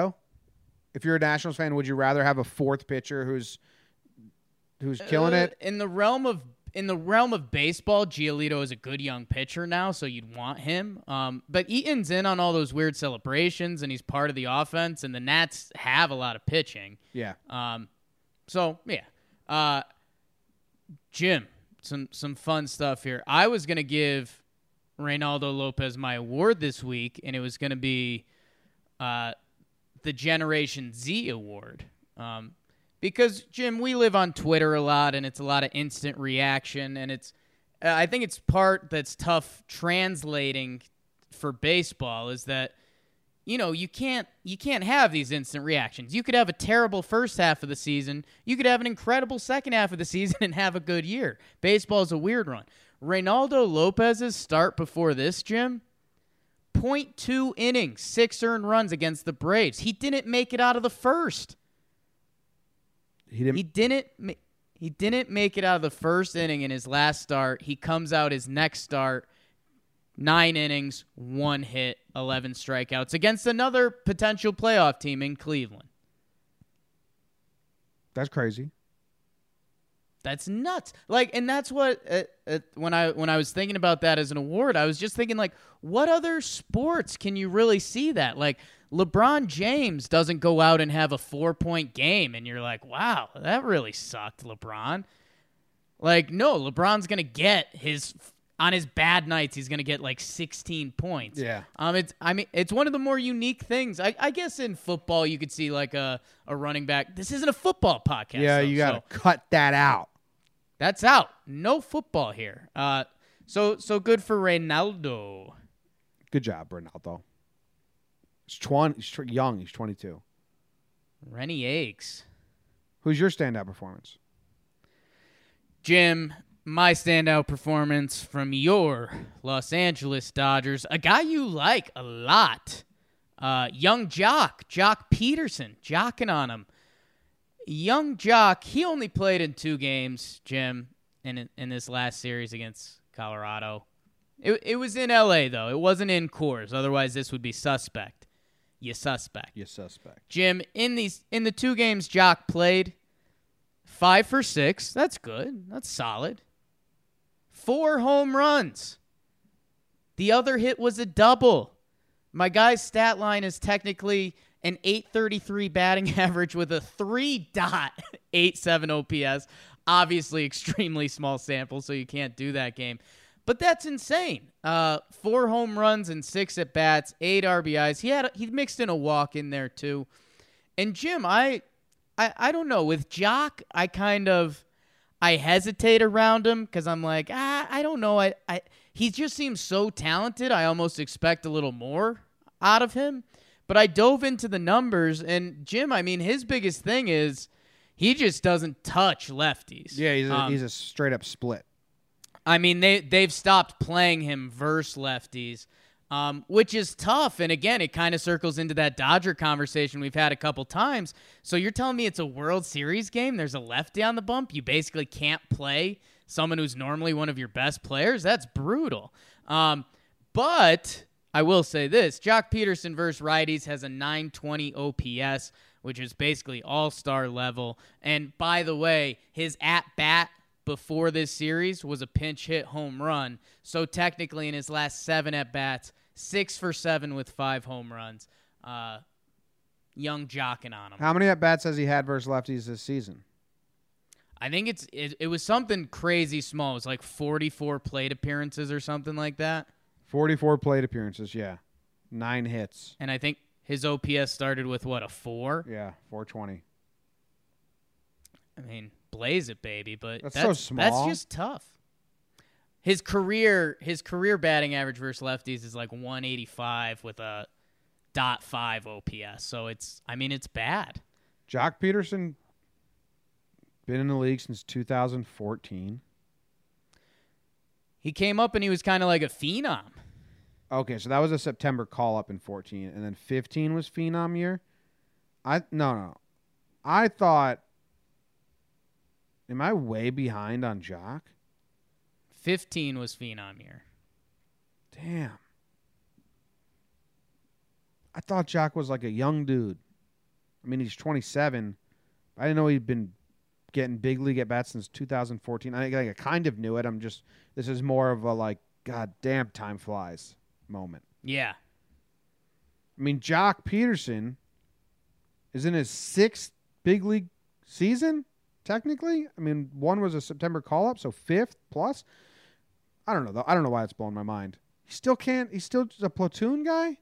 If you're a Nationals fan, would you rather have a fourth pitcher who's who's killing Uh, it? in the realm of in the realm of baseball, Giolito is a good young pitcher now, so you'd want him. Um, but Eaton's in on all those weird celebrations, and he's part of the offense. And the Nats have a lot of pitching. Yeah. Um, so yeah, uh, Jim, some some fun stuff here. I was gonna give Reynaldo Lopez my award this week, and it was gonna be uh, the Generation Z award. Um, because Jim, we live on Twitter a lot, and it's a lot of instant reaction, and it's uh, I think it's part that's tough translating for baseball is that you know you can't you can't have these instant reactions. You could have a terrible first half of the season, you could have an incredible second half of the <laughs> season and have a good year. Baseball is a weird one. Reynaldo Lopez's start before this, Jim, 0.2 innings, six earned runs against the Braves. He didn't make it out of the first. He didn't He didn't. ma- He didn't make it out of the first inning in his last start. He comes out his next start, nine innings, one hit, eleven strikeouts against another potential playoff team in Cleveland. That's crazy. That's nuts. Like, and that's what uh, uh, when I when I was thinking about that as an award, I was just thinking like, what other sports can you really see that? Like, LeBron James doesn't go out and have a four point game, and you're like, wow, that really sucked, LeBron. Like, no, LeBron's gonna get his on his bad nights. He's gonna get like 16 points. Yeah. Um, it's I mean it's one of the more unique things. I, I guess in football you could see like a, a running back. This isn't a football podcast. yeah, though, you got to so- cut that out. that's out. No football here. Uh, so so good for Reynaldo. Good job, Ronaldo. He's 20, he's young. He's 22. Rennie Eggs. Who's your standout performance? Jim, my standout performance from your Los Angeles Dodgers, a guy you like a lot. Uh, young Joc, Joc Pederson, jocking on him. Young Joc, he only played in two games, Jim, in in this last series against Colorado. It, it was in LA though. It wasn't in Coors. Otherwise, this would be suspect. You suspect. You suspect. Jim, in these in the two games Joc played, five for six. That's good. That's solid. Four home runs. The other hit was a double. My guy's stat line is technically an 833 batting <laughs> average with a 3.87 OPS. Obviously, extremely small sample, so you can't do that game. But that's insane. Uh, four home runs and six at bats, eight RBIs. He had he mixed in a walk in there too. And Jim, I, I, I don't know. With Joc, I kind of, I hesitate around him because I'm like, ah, I don't know. I, I, he just seems so talented. I almost expect a little more out of him. But I dove into the numbers, and Jim, I mean, his biggest thing is he just doesn't touch lefties. Yeah, he's a, Um, he's a straight up split. I mean, they they've stopped playing him versus lefties, um, which is tough. And again, it kind of circles into that Dodger conversation we've had a couple times. So you're telling me it's a World Series game? There's a lefty on the bump. You basically can't play someone who's normally one of your best players. That's brutal. Um, but I will say this: Joc Pederson versus righties has a 920 OPS, which is basically all star level. And by the way, his at bat before this series was a pinch hit home run. So technically, in his last seven at bats, six for seven with five home runs. Uh, young jocking on him. How many at bats has he had versus lefties this season? I think it's it, it was something crazy small. It was like 44 plate appearances or something like that. 44 plate appearances, yeah. Nine hits. And I think his OPS started with what a four. Yeah, 420. I mean, blaze it, baby. But That's that's so That's just tough. His career, his career batting average versus lefties is like 185 with a dot five OPS. So it's, I mean, it's bad. Joc Pederson been in the league since 2014. He came up and he was kind of like a phenom. Okay, so that was a September call up in 14, and then 15 was Phenom year. I no no, I thought. Am I way behind on Joc? 15 was phenom year. Damn. I thought Joc was like a young dude. I mean, he's 27. I didn't know he'd been getting big league at bats since 2014. I, I kind of knew it. I'm just this is more of a like, god damn, time flies moment. Yeah. I mean, Joc Pederson is in his sixth big league season, technically. I mean, one was a September call up, so fifth plus. I don't know though. I don't know why it's blowing my mind. He still can't. He's still just a platoon guy.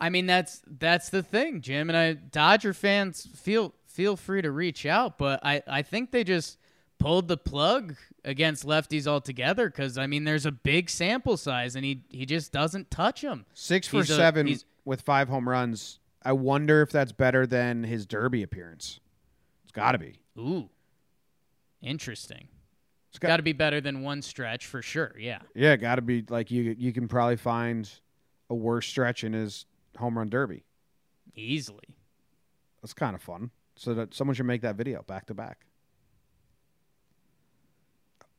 I mean that's that's the thing, Jim, and I Dodger fans feel feel free to reach out, but I I think they just pulled the plug against lefties altogether because I mean there's a big sample size and he he just doesn't touch them. Six for He's seven he's- with five home runs. I wonder if that's better than his Derby appearance. Got to be. Ooh, interesting. It's Got to be better than one stretch for sure. Yeah. Yeah, got to be like you. You can probably find a worse stretch in his home run Derby. Easily. That's kind of fun. So that someone should make that video back to back.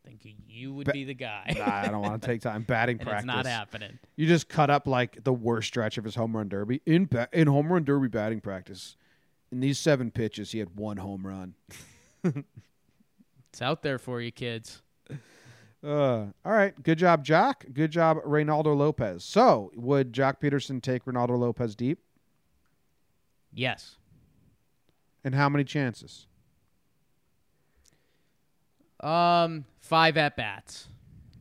think you would Ba- be the guy. Nah, I don't want to take time <laughs> batting practice. it's not happening. You just cut up like the worst stretch of his home run derby in ba- in home run derby batting practice. In these seven pitches, he had one home run. It's out there for you kids. Uh, all right, good job, Joc. Good job, Reynaldo Lopez. So, would Joc Pederson take Reynaldo Lopez deep? Yes. And how many chances? Um, five at bats.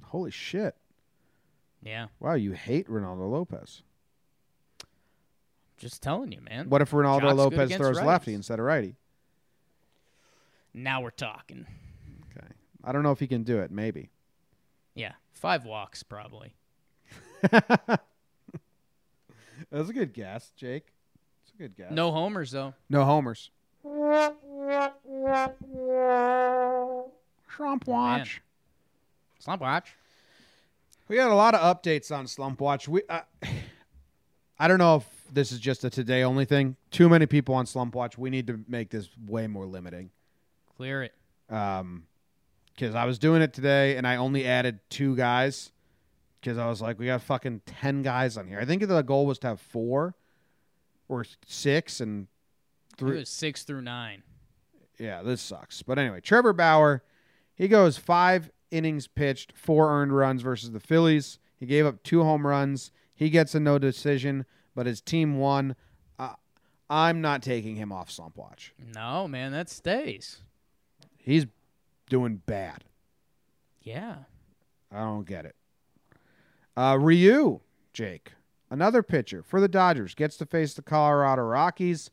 Holy shit! Yeah. Wow, you hate Ronaldo Lopez. Just telling you, man. What if Ronaldo Joc's Lopez throws righties. lefty instead of righty? Now we're talking. Okay, I don't know if he can do it. Maybe. Yeah. Five walks probably. <laughs> That's a good guess, Jake. It's a good guess. No homers though. no homers. Trump watch. Slump watch. We had a lot of updates on Slump Watch. We, uh, <sighs> I don't know if this is just a today only thing. Too many people on Slump Watch. We need to make this way more limiting. Clear it. Um, because I was doing it today and I only added two guys because I was like, we got fucking ten guys on here. I think the goal was to have four or six and was six through nine. Yeah, this sucks. But anyway, Trevor Bauer, he goes five innings pitched, four earned runs versus the Phillies. He gave up two home runs. He gets a no decision, but his team won. Uh, I'm not taking him off slump watch. No, man, that stays. He's doing bad. Yeah. I don't get it. Uh, Ryu, Jake, another pitcher for the Dodgers, gets to face the Colorado Rockies.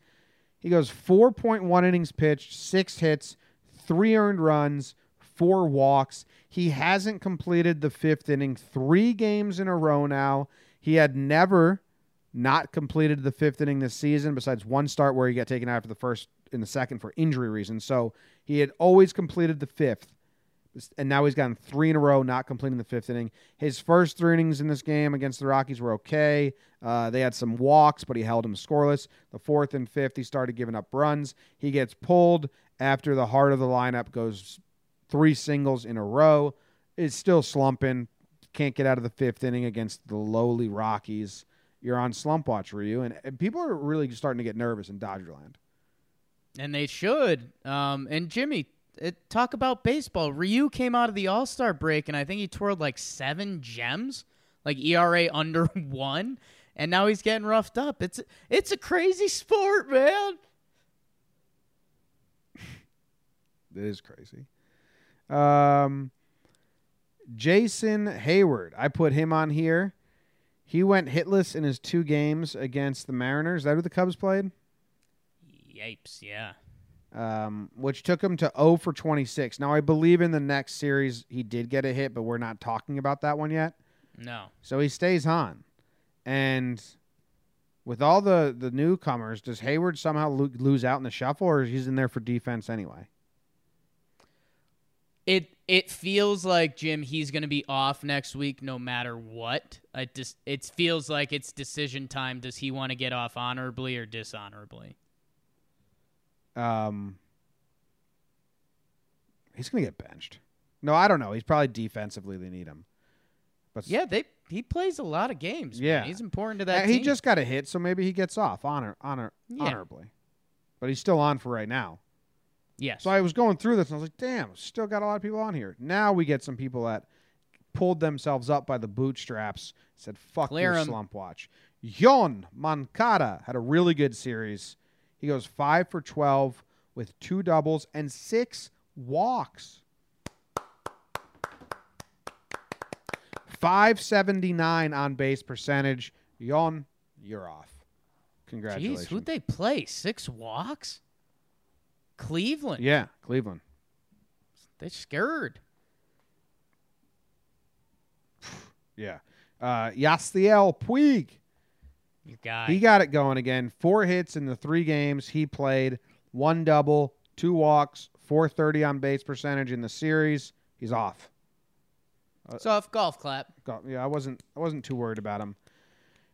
He goes 4.1 innings pitched, six hits, three earned runs, four walks. He hasn't completed the fifth inning three games in a row now. He had never not completed the fifth inning this season, besides one start where he got taken out after the first in the second for injury reasons. So he had always completed the fifth and now he's gotten three in a row, not completing the fifth inning. His first three innings in this game against the Rockies were okay. Uh, they had some walks, but he held them scoreless. The fourth and fifth, he started giving up runs. He gets pulled after the heart of the lineup goes three singles in a row. Is still slumping. Can't get out of the fifth inning against the lowly Rockies. You're on slump watch, Ryu, and, and people are really starting to get nervous in Dodgerland. And they should. Um, and Jimmy, it, talk about baseball. Ryu came out of the All Star break, and I think he twirled like seven gems, like ERA <laughs> under one, and now he's getting roughed up. It's it's a crazy sport, man. <laughs> It is crazy. Um, Jason Heyward, I put him on here. He went hitless in his two games against the Mariners. Is that who the Cubs played? Yipes, yeah. Um, which took him to 0 for 26. Now, I believe in the next series he did get a hit, but we're not talking about that one yet. No. So he stays on. And with all the, the newcomers, does Heyward somehow lo- lose out in the shuffle, or is he's in there for defense anyway? It it feels like Jim he's going to be off next week no matter what. It just it feels like it's decision time. Does he want to get off honorably or dishonorably? Um, he's gonna get benched. No, I don't know. He's probably defensively they need him. But Yeah, they he plays a lot of games. man. Yeah. he's important to Uh, that. he just got a hit, so maybe he gets off honor honor Yeah. honorably. But he's still on for right now. Yes. So I was going through this and I was like, damn, still got a lot of people on here. Now we get some people that pulled themselves up by the bootstraps, said, fuck Clear your 'em. slump watch. Yoan Moncada had a really good series. He goes five for 12 with two doubles and six walks. 579 on base percentage. Yon, you're off. Congratulations. Jeez, who'd they play? Six walks. Cleveland. yeah, Cleveland. They're scared. <sighs> Yeah. Uh, Yasiel Puig. You guy. He got it going again. Four hits in the three games he played, one double, two walks, 430 on base percentage in the series. He's off. Soft golf clap. Yeah, I wasn't I wasn't too worried about him.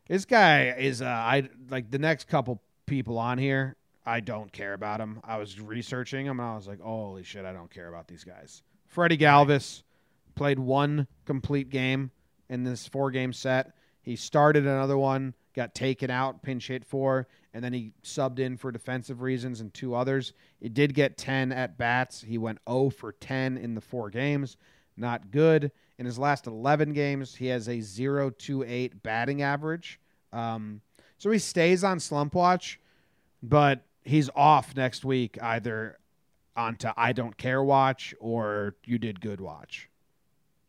This guy is uh I like the next couple people on here, I don't care about him. I was researching him and I was like, "Holy shit, I don't care about these guys." Freddie Galvis played one complete game in this four-game set. He started another one, got taken out, pinch hit for, and then he subbed in for defensive reasons and two others. He did get 10 at bats. He went 0 for 10 in the four games. Not good. In his last 11 games, he has a 0.28 batting average. Um, so he stays on slump watch, but he's off next week either onto I don't care watch or you did good watch.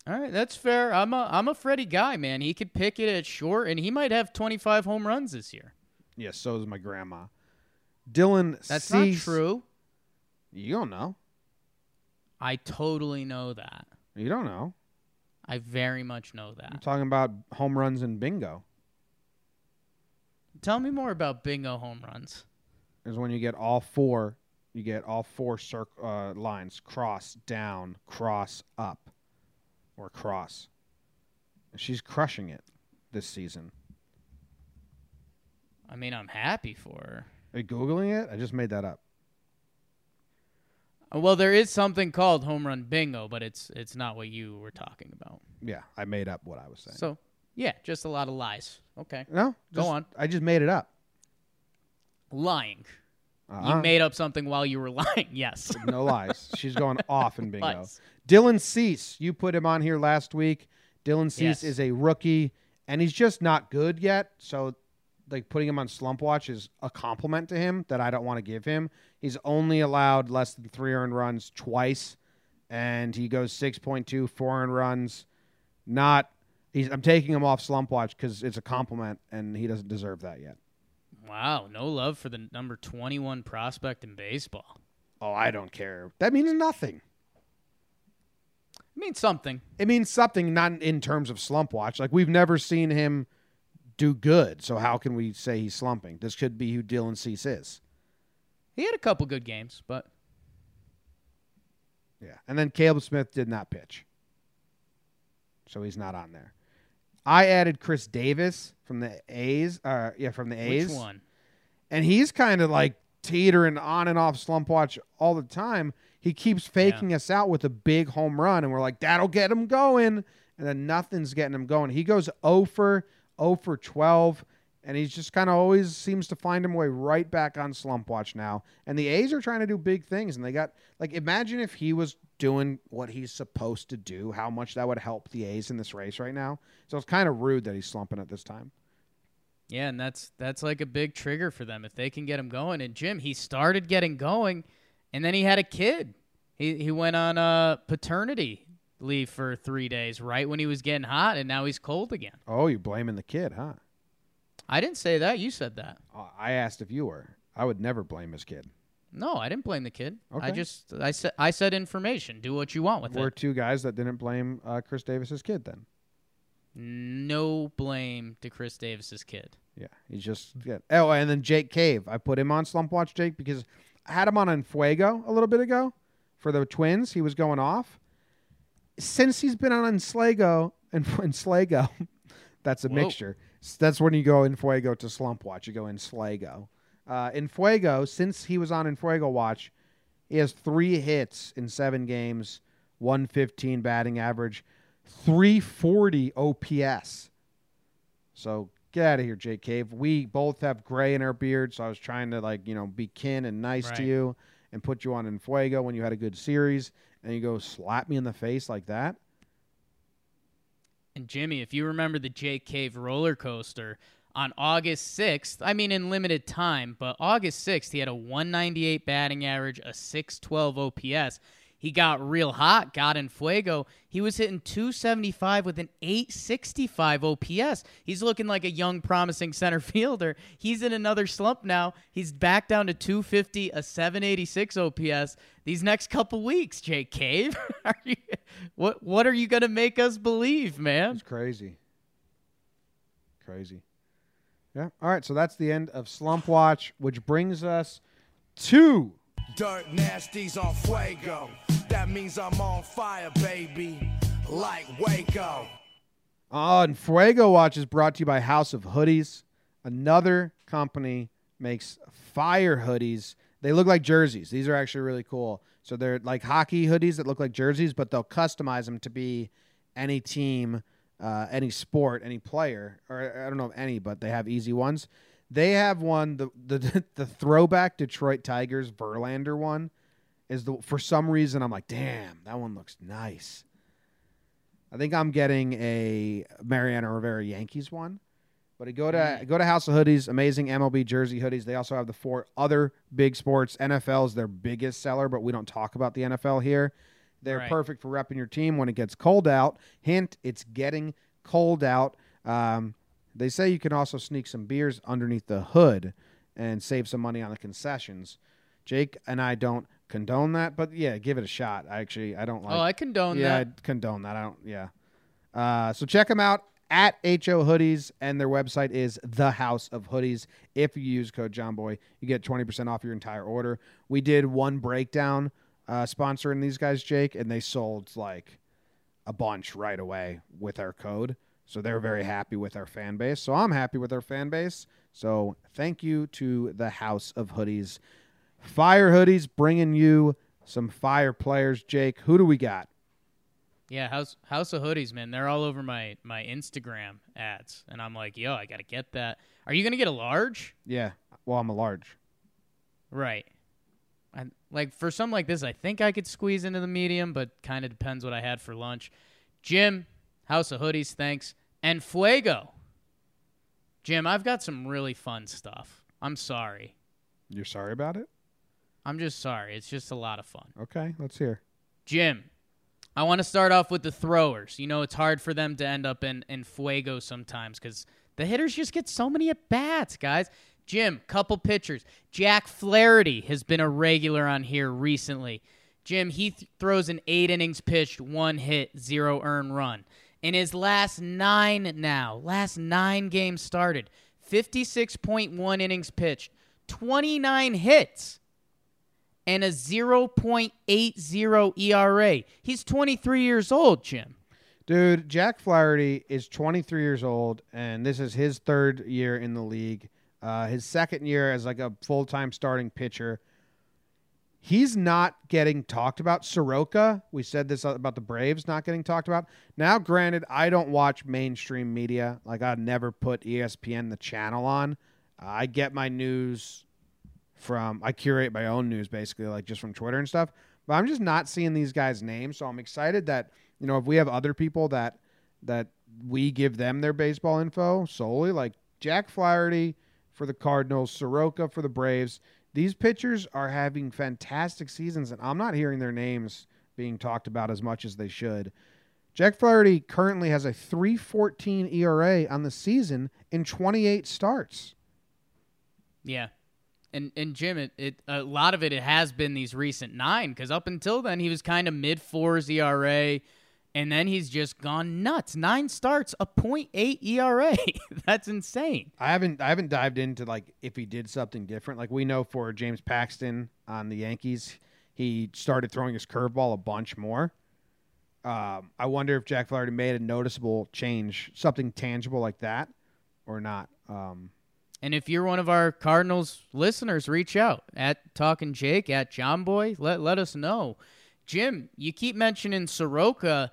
All right, that's fair. I'm a I'm a Freddie guy, man. He could pick it at short, and he might have 25 home runs this year. Yes, so is my grandma. Dylan That's Cease- not true. You don't know. I totally know that. You don't know. I very much know that. I'm talking about home runs and bingo. Tell me more about bingo home runs. Is when you get all four, you get all four circ- uh, lines cross down, cross up, or cross. She's crushing it this season. I mean, I'm happy for her. Are you googling it? I just made that up. Uh, Well, there is something called home run bingo, but it's it's not what you were talking about. Yeah, I made up what I was saying. So, yeah, just a lot of lies. Okay. no, Go on. I just made it up. Lying. Uh-uh. You uh-huh. made up something while you were <laughs> lying. Yes. no lies. She's going <laughs> off in bingo. Lies. Dylan Cease, you put him on here last week. Dylan Cease Yes. is a rookie, and he's just not good yet. So, like putting him on slump watch is a compliment to him that I don't want to give him. He's only allowed less than three earned runs twice, and he goes 6.2 four earned runs. Not. He's, I'm taking him off slump watch because it's a compliment, and he doesn't deserve that yet. Wow, no love for the number 21 prospect in baseball. Oh, I don't care. That means nothing. It means something. it means something not in terms of slump watch. Like we've never seen him do good, so how can we say he's slumping? This could be who Dylan Cease is. He had a couple good games, but Yeah, and then Caleb Smith did not pitch, so he's not on there. I added Khris Davis from the A's. Uh, yeah, from the A's, which one? and he's kind of like teetering on and off slump watch all the time. He keeps faking us out with a big home run, and we're like, that'll get him going. And then nothing's getting him going. He goes 0 for 0 for 12, and he's just kind of always seems to find him way right back on slump watch now. And the A's are trying to do big things, and they got like imagine if he was doing what he's supposed to do, how much that would help the A's in this race right now. So it's kind of rude that he's slumping at this time. Yeah, and that's that's like a big trigger for them if they can get him going. And Jim, he started getting going, and then he had a kid. He he went on a paternity leave for three days, right when he was getting hot, and now he's cold again. Oh, you're blaming the kid, huh? I didn't say that. You said that. Uh, I asked if you were. I would never blame his kid. No, I didn't blame the kid. I just I said I said information. Do what you want with We're it. two guys that didn't blame uh, Khris Davis's kid. Then, No blame to Khris Davis's kid. yeah, he's just yeah. Oh, and then Jake Cave. I put him on slump watch, Jake, because I had him on Fuego a little bit ago for the Twins. He was going off, since he's been on Enslago and Enslago, that's a Whoa. mixture. That's when you go in Fuego to Slump Watch. You go in Slago. Uh, in Fuego, since he was on in Fuego Watch, he has three hits in seven games, 115 batting average, 340 OPS. So get out of here, Jake Cave. We both have gray in our beard, so I was trying to like you know be kin and nice to you and put you on in Fuego when you had a good series, and you go slap me in the face like that. And Jimmy, if you remember the Jake Cave roller coaster on August 6th, I mean in limited time, but August 6th, he had a 198 batting average, a 612 OPS. He got real hot, got in fuego. He was hitting 275 with an 865 OPS. He's looking like a young, promising center <laughs> fielder. He's in another slump now. He's back down to 250, a 786 OPS. These next couple weeks, Jake Cave, <laughs> are you, what what are you gonna make us believe, man? It's crazy. Crazy. Yeah. All right. So that's the end of Slump Watch, which brings us to Dirt nasties on fuego. That means I'm on fire, baby. Like Waco. Uh, and Fuego Watch is brought to you by House of Hoodies. Another company makes fire hoodies. They look like jerseys. These are actually really cool. So they're like hockey hoodies that look like jerseys, but they'll customize them to be any team, uh, any sport, any player, or I don't know any, but they have easy ones. They have one the the <laughs> the throwback Detroit Tigers Verlander one is the for some reason I'm like, damn, that one looks nice. I think I'm getting a Mariano Rivera Yankees one. But I go to go to House of Hoodies, amazing MLB jersey hoodies. They also have the four other big sports. NFL is their biggest seller, but we don't talk about the NFL here. They're Right. perfect for repping your team when it gets cold out. Hint: it's getting cold out. Um, they say you can also sneak some beers underneath the hood and save some money on the concessions. Jake and I don't condone that, but yeah, give it a shot. I actually I don't like. oh, I condone yeah, that. Yeah, I condone that. I don't. Yeah. Uh, so check them out at HO Hoodies, and their website is the House of Hoodies. If you use code JOMBOY, you get twenty percent off your entire order. We did one breakdown uh, sponsoring these guys, Jake, and they sold like a bunch right away with our code. So they're very happy with our fan base. So I'm happy with our fan base. So thank you to the House of Hoodies. Fire Hoodies bringing you some fire players, Jake. Who do we got? Yeah, House House of Hoodies, man. They're all over my my Instagram ads, and I'm like, yo, I gotta get that. Are you gonna get a large? Yeah. Well, I'm a large. Right. And like for something like this, I think I could squeeze into the medium, but kind of depends what I had for lunch. Jim, House of Hoodies, thanks. And Fuego. Jim, I've got some really fun stuff. I'm sorry. You're sorry about it? I'm just sorry. It's just a lot of fun. Okay, let's hear. Jim, I want to start off with the throwers. You know, it's hard for them to end up in, in fuego sometimes because the hitters just get so many at bats, guys. Jim, couple pitchers. Jack Flaherty has been a regular on here recently. Jim, he th- throws an eight innings pitched, one hit, zero earned run. In his last nine now, last nine games started, 56.1 innings pitched, 29 hits and a 0.80 ERA. He's 23 years old, Jim. Dude, Jack Flaherty is 23 years old, and this is his third year in the league. Uh, his second year as like a full time starting pitcher. He's not getting talked about. Soroka, we said this about the Braves not getting talked about. Now, granted, I don't watch mainstream media. Like I'd never put ESPN the channel on. I get my news from I curate my own news basically, like just from Twitter and stuff. But I'm just not seeing these guys' names, so I'm excited that you know if we have other people that that we give them their baseball info solely, like Jack Flaherty for the Cardinals, Soroka for the Braves. These pitchers are having fantastic seasons, and I'm not hearing their names being talked about as much as they should. Jack Flaherty currently has a 3.14 ERA on the season in 28 starts. Yeah. And and Jim, it, it a lot of it, it has been these recent nine because up until then he was kind of mid fours ERA, and then he's just gone nuts. Nine starts, a .8 ERA. <laughs> That's insane. I haven't I haven't dived into like if he did something different. Like we know for James Paxton on the Yankees, he started throwing his curveball a bunch more. Um, I wonder if Jack Flaherty made a noticeable change, something tangible like that, or not. Um, And if you're one of our Cardinals listeners, reach out at Talking Jake at Jomboy. Let let us know. Jim, you keep mentioning Soroka.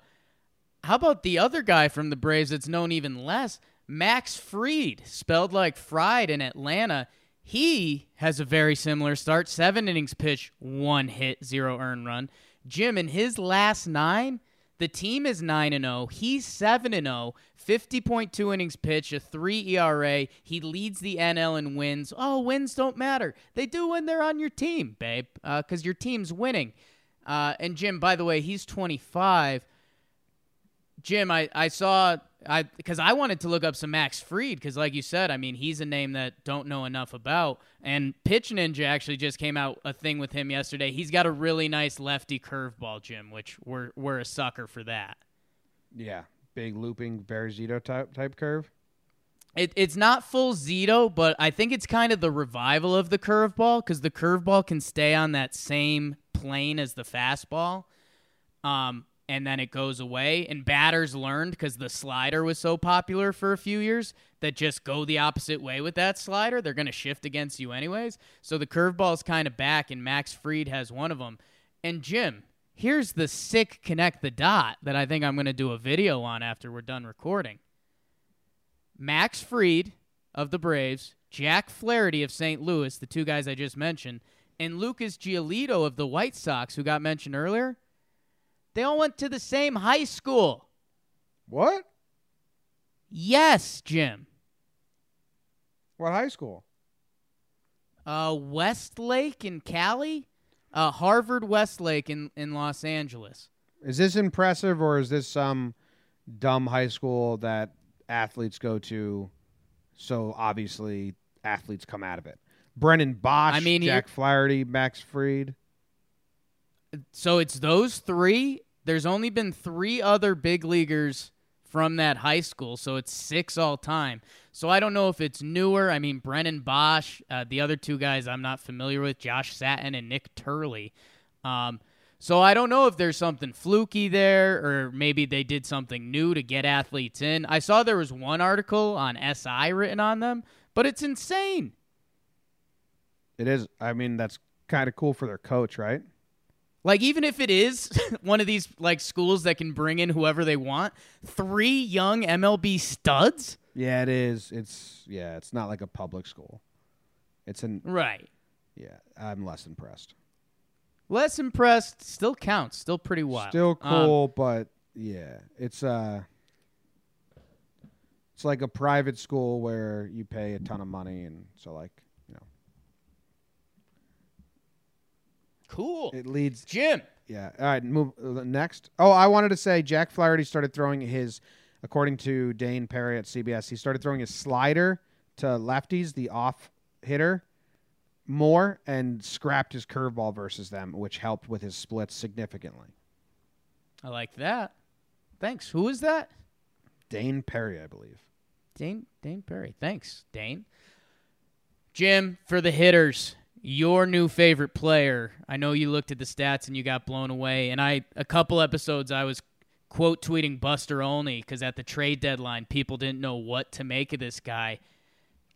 How about the other guy from the Braves that's known even less? Max Fried, spelled like fried in Atlanta. He has a very similar start. Seven innings pitch, one hit, zero earned run. Jim, in his last nine, the team is 9 and 0. He's 7 and 0. 50.2 innings pitched, a 3 ERA. He leads the NL in wins. Oh, wins don't matter. They do when they're on your team, babe, because your team's winning. Uh, and Jim, by the way, he's 25. Jim, I, I saw I because I wanted to look up some Max Fried because, like you said, I mean he's a name that don't know enough about. And Pitch Ninja actually just came out a thing with him yesterday. He's got a really nice lefty curveball, Jim, which we're we're a sucker for that. yeah, big looping Barry Zito type type curve. It, it's not full Zito, but I think it's kind of the revival of the curveball because the curveball can stay on that same plane as the fastball. Um, and then it goes away. And batters learned because the slider was so popular for a few years that just go the opposite way with that slider. They're going to shift against you anyways. So the curveball's kind of back, and Max Fried has one of them. And Jim, here's the sick connect the dot that I think I'm going to do a video on after we're done recording. Max Freed of the Braves, Jack Flaherty of St. Louis, the two guys I just mentioned, and Lucas Giolito of the White Sox, who got mentioned earlier, they all went to the same high school. What? Yes, Jim. What high school? Uh, Westlake in Cali, uh, Harvard Westlake in, in Los Angeles. Is this impressive, or is this some dumb high school that athletes go to? So obviously, athletes come out of it. Brennan Boesch, I mean, Jack Flaherty, Max Fried. So it's those three. There's only been three other big leaguers from that high school, so it's six all time. So I don't know if it's newer. I mean, Brennan Boesch, uh, the other two guys I'm not familiar with, Josh Satin and Nick Turley. Um, so I don't know if there's something fluky there, or maybe they did something new to get athletes in. I saw there was one article on SI written on them, but it's insane. It is. I mean, that's kind of cool for their coach, right? Like even if it is <laughs> one of these like schools that can bring in whoever they want, three young MLB studs? Yeah, it is. It's yeah. It's not like a public school. It's an Right. yeah. I'm less impressed. Less impressed, still counts, still pretty wild. Still Um, cool, but yeah, it's uh, it's like a private school where you pay a ton of money, and so like you know, cool. it leads. Jim. Yeah. All right. Move uh, next. Oh, I wanted to say Jack Flaherty started throwing his, according to Dayn Perry at CBS, he started throwing his slider to lefties, the off hitter, more, and scrapped his curveball versus them, which helped with his splits significantly. I like that. Thanks. Who is that? Dayn Perry, I believe. Dayn Dayn Perry. Thanks, Dayn. Jim, for the hitters, your new favorite player. I know you looked at the stats and you got blown away. And I a couple episodes I was quote tweeting Buster Olney because at the trade deadline people didn't know what to make of this guy.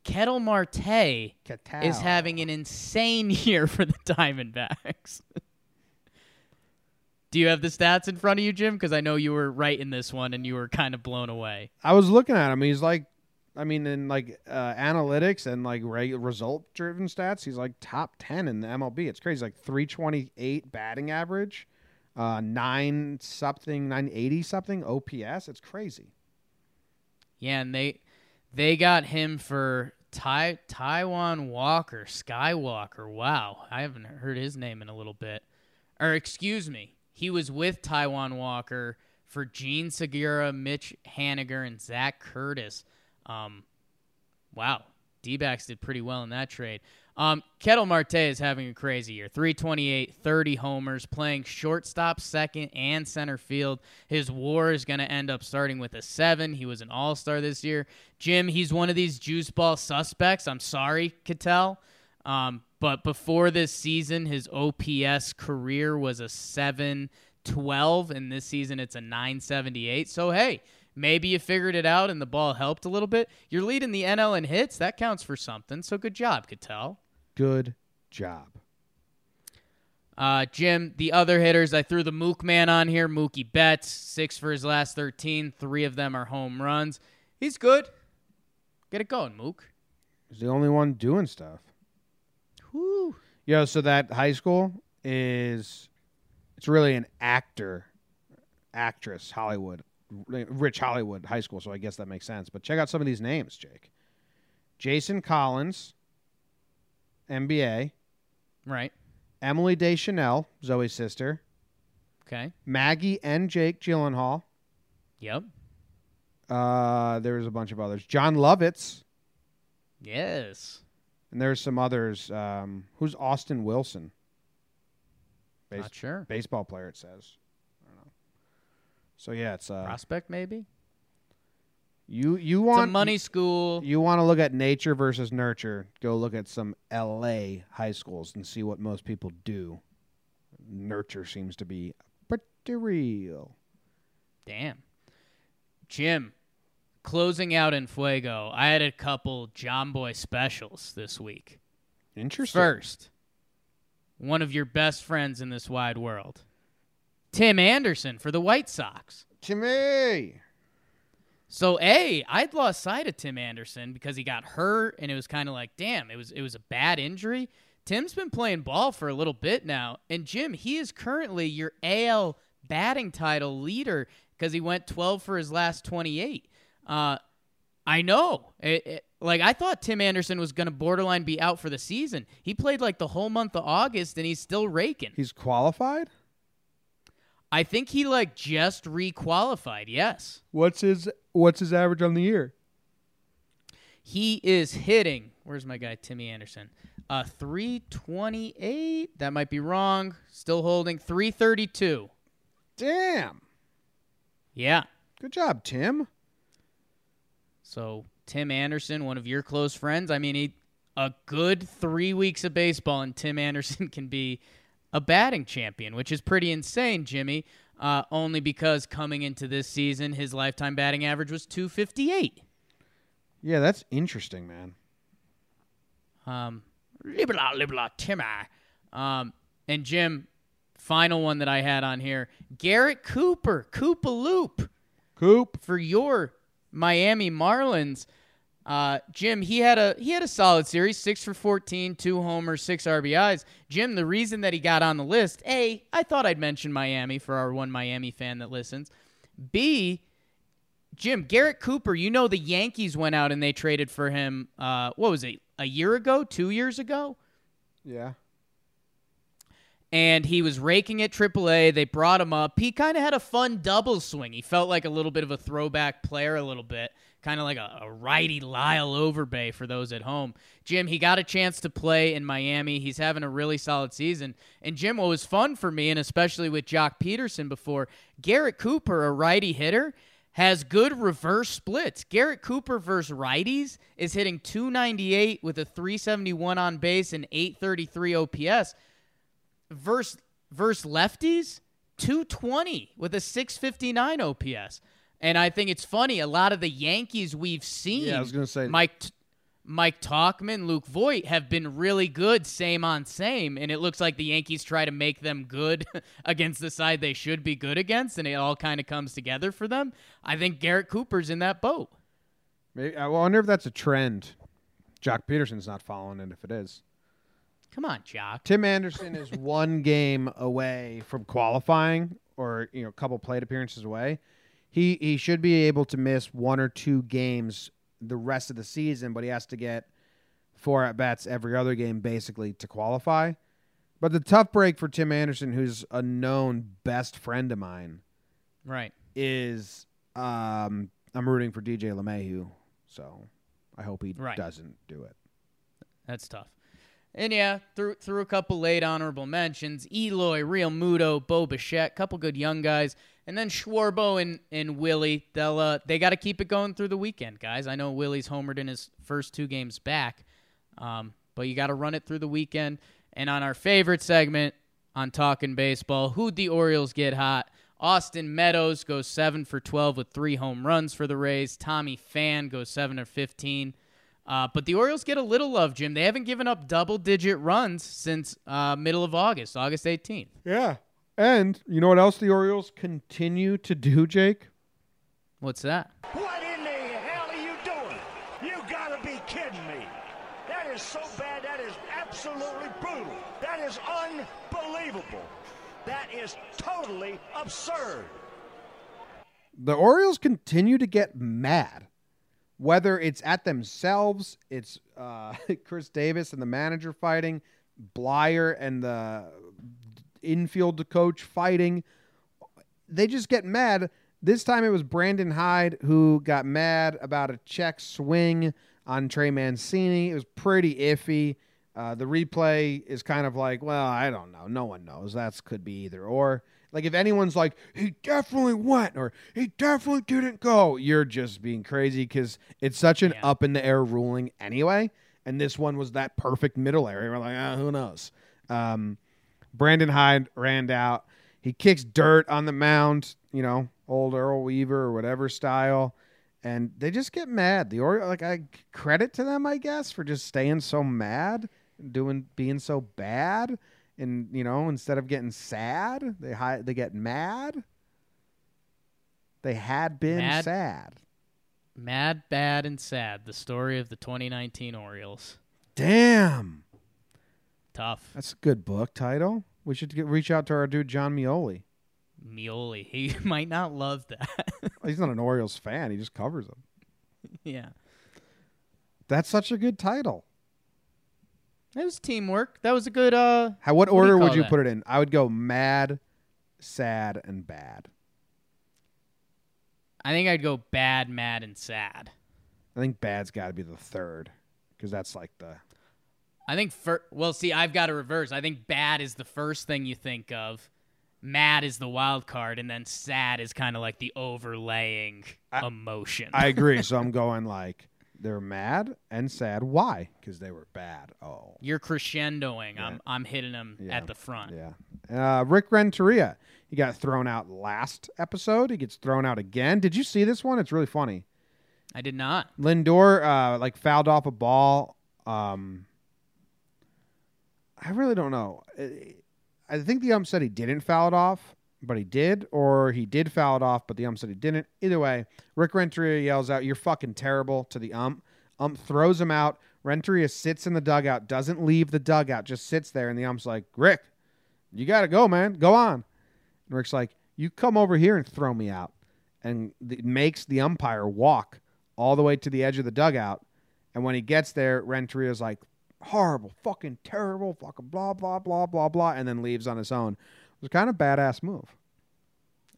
Ketel Marte Ketel. is having an insane <laughs> year for the Diamondbacks. <laughs> Do you have the stats in front of you, Jim? Because I know you were right in this one and you were kind of blown away. I was looking at him. He's like, I mean, in like uh, analytics and like reg- result driven stats, he's like top 10 in the MLB. It's crazy. Like 328 batting average, uh, nine something, 980 something OPS. It's crazy. Yeah, and they they got him for Ty Taijuan Walker, Skywalker. Wow, I haven't heard his name in a little bit. Or excuse me, he was with Taijuan Walker for Jean Segura, Mitch Haniger, and Zac Curtis. Um, wow, D-backs did pretty well in that trade. Um, Ketel Marte is having a crazy year. 328, 30 homers, playing shortstop, second, and center field. His war is going to end up starting with a seven. He was an all star this year. Jim, he's one of these juice ball suspects. I'm sorry, Ketel. Um, but before this season, his OPS career was a 12, and this season it's a 978. So, hey, maybe you figured it out and the ball helped a little bit. You're leading the NL in hits. That counts for something. So, good job, Ketel. Good job. Uh, Jim, the other hitters, I threw the Mook man on here. Mookie Betts, six for his last 13. Three of them are home runs. He's good. Get it going, Mook. He's the only one doing stuff. Whoo. Yo, so that high school is it's really an actor, actress, Hollywood, rich Hollywood high school. So I guess that makes sense. But check out some of these names, Jake. Jason Collins, NBA. Right. Emily Deschanel, Zoe's sister. Okay. Maggie and Jake Gyllenhaal. Yep. Uh, there was a bunch of others. Jon Lovitz, Yes. and there's some others. Um, who's Austin Wilson? Base- Not sure. baseball player. It says. I don't know. So yeah, it's uh, Prospect, maybe? you you It's a want money school. You want to look at nature versus nurture? Go look at some L.A. high schools and see what most people do. Nurture seems to be pretty real. Damn. Jim, closing out in Fuego, I had a couple Jomboy specials this week. Interesting. First, one of your best friends in this wide world, Tim Anderson for the White Sox. Timmy. So A, I'd lost sight of Tim Anderson because he got hurt and it was kind of like, damn, it was it was a bad injury. Tim's been playing ball for a little bit now. And Jim, he is currently your AL batting title leader because he went 12 for his last 28. Uh I know. It- it- like I thought Tim Anderson was going to borderline be out for the season. He played like the whole month of August and he's still raking. He's qualified. I think he like just requalified. Yes. What's his What's his average on the year? He is hitting. Where's my guy Timmy Anderson? Uh 328. That might be wrong. Still holding 332. Damn. Yeah. Good job, Tim. So Tim Anderson, one of your close friends. I mean, he a good 3 weeks of baseball and Tim Anderson <laughs> can be a batting champion, which is pretty insane, Jimmy. Uh, only because coming into this season, his lifetime batting average was 258. Yeah, that's interesting, man. Um, libla libla Timmy. Um, and Jim, final one that I had on here, Garrett Cooper, Koopa Loop Coop. for your Miami Marlins. Uh, Jim, he had a he had a solid series, six for 14, two homers, six RBIs. Jim, the reason that he got on the list, a, I thought I'd mention Miami for our one Miami fan that listens. B, Jim, Garrett Cooper, you know the Yankees went out and they traded for him. Uh, what was it? A year ago, two years ago, Yeah. and he was raking at AAA. They brought him up. He kind of had a fun double swing. He felt like a little bit of a throwback player, a little bit, kind of like a, a righty Lyle Overbay for those at home. Jim, he got a chance to play in Miami. He's having a really solid season. And Jim, what was fun for me, and especially with Joc Pederson before, Garrett Cooper, a righty hitter, has good reverse splits. Garrett Cooper versus righties is hitting 298 with a 371 on base and 833 OPS versus versus lefties 220 with a 659 OPS. And I think it's funny a lot of the Yankees we've seen Yeah, I was gonna say- Mike Mike Tauchman, Luke Voit have been really good same on same and it looks like the Yankees try to make them good <laughs> against the side they should be good against and it all kind of comes together for them. I think Garrett Cooper's in that boat. Maybe, I wonder if that's a trend. Joc Pederson's not following it. If it is, Come on, Joc. Tim Anderson is <laughs> one game away from qualifying, or you know, a couple plate appearances away. He he should be able to miss one or two games the rest of the season, but he has to get four at bats every other game basically to qualify. But the tough break for Tim Anderson, who's a known best friend of mine, Right. is um, I'm rooting for DJ LeMahieu, so I hope he Right. doesn't do it. That's tough. And yeah, through through a couple late honorable mentions, Eloy, Realmuto, Bo Bichette, couple good young guys, and then Schwarbo and, and Willie. They'll uh, they got to keep it going through the weekend, guys. I know Willie's homered in his first two games back, um, but you got to run it through the weekend. And on our favorite segment, on Talking Baseball. Who'd the Orioles get hot? Austin Meadows goes 7 for 12 with three home runs for the Rays. Tommy Pham goes 7 for 15. Uh, but the Orioles get a little love, Jim. They haven't given up double digit runs since uh, middle of August, August 18th. Yeah. And you know what else the Orioles continue to do, Jake? What's that? What in the hell are you doing? You gotta be kidding me. That is so bad. That is absolutely brutal. That is unbelievable. That is totally absurd. The Orioles continue to get mad. Whether it's at themselves, it's uh, <laughs> Chris Davis and the manager fighting, Blyer and the infield to coach fighting. They just get mad. This time it was Brandon Hyde who got mad about a check swing on Trey Mancini. It was pretty iffy. Uh, the replay is kind of like, well, I don't know. No one knows. That could be either or. Like if anyone's like, he definitely went or he definitely didn't go, you're just being crazy because it's such an Yeah. up in the air ruling anyway. And this one was that perfect middle area. We're like, ah, who knows? Um, Brandon Hyde ran out. He kicks dirt on the mound, you know, old Earl Weaver or whatever style. And they just get mad. The Orioles, like, I credit to them, I guess, for just staying so mad, doing, being so bad. And, you know, instead of getting sad, they hi- they get mad. They had been Mad? sad. Mad, Bad, and Sad, the story of the 2019 Orioles. Damn. Tough. That's a good book title. We should get, reach out to our dude, Jon Meoli. Meoli. He <laughs> might not love that. He's not an Orioles fan. He just covers them. <laughs> yeah. That's such a good title. It was teamwork. That was a good uh How what you order would you that? put it in? I would go mad, sad, and bad. I think I'd go bad, mad, and sad. I think bad's got to be the third because that's like the I think fir- well, see, I've got a reverse. I think bad is the first thing you think of. Mad is the wild card, and then sad is kind of like the overlaying I- emotion. I agree. <laughs> so I'm going like they're mad and sad. Why? Because they were bad. Oh, You're crescendoing. I'm I'm hitting them Yeah. at the front. yeah. Uh, Rick Renteria. He got thrown out last episode. He gets thrown out again. Did you see this one? It's really funny. I did not. Lindor uh, like fouled off a ball. Um, I really don't know. I- think the ump said he didn't foul it off, but he did, or he did foul it off, but the ump said he didn't. Either way, Rick Renteria yells out, "You're fucking terrible!" to the ump. Ump throws him out. Renteria sits in the dugout, doesn't leave the dugout, just sits there, and the ump's like, "Rick, you got to go, man. Go on." And Rick's like, "You come over here and throw me out," and the, makes the umpire walk all the way to the edge of the dugout. And when he gets there, Renteria's like, horrible, fucking terrible, fucking blah, blah, blah, blah, blah, and then leaves on his own. It was kind of badass move.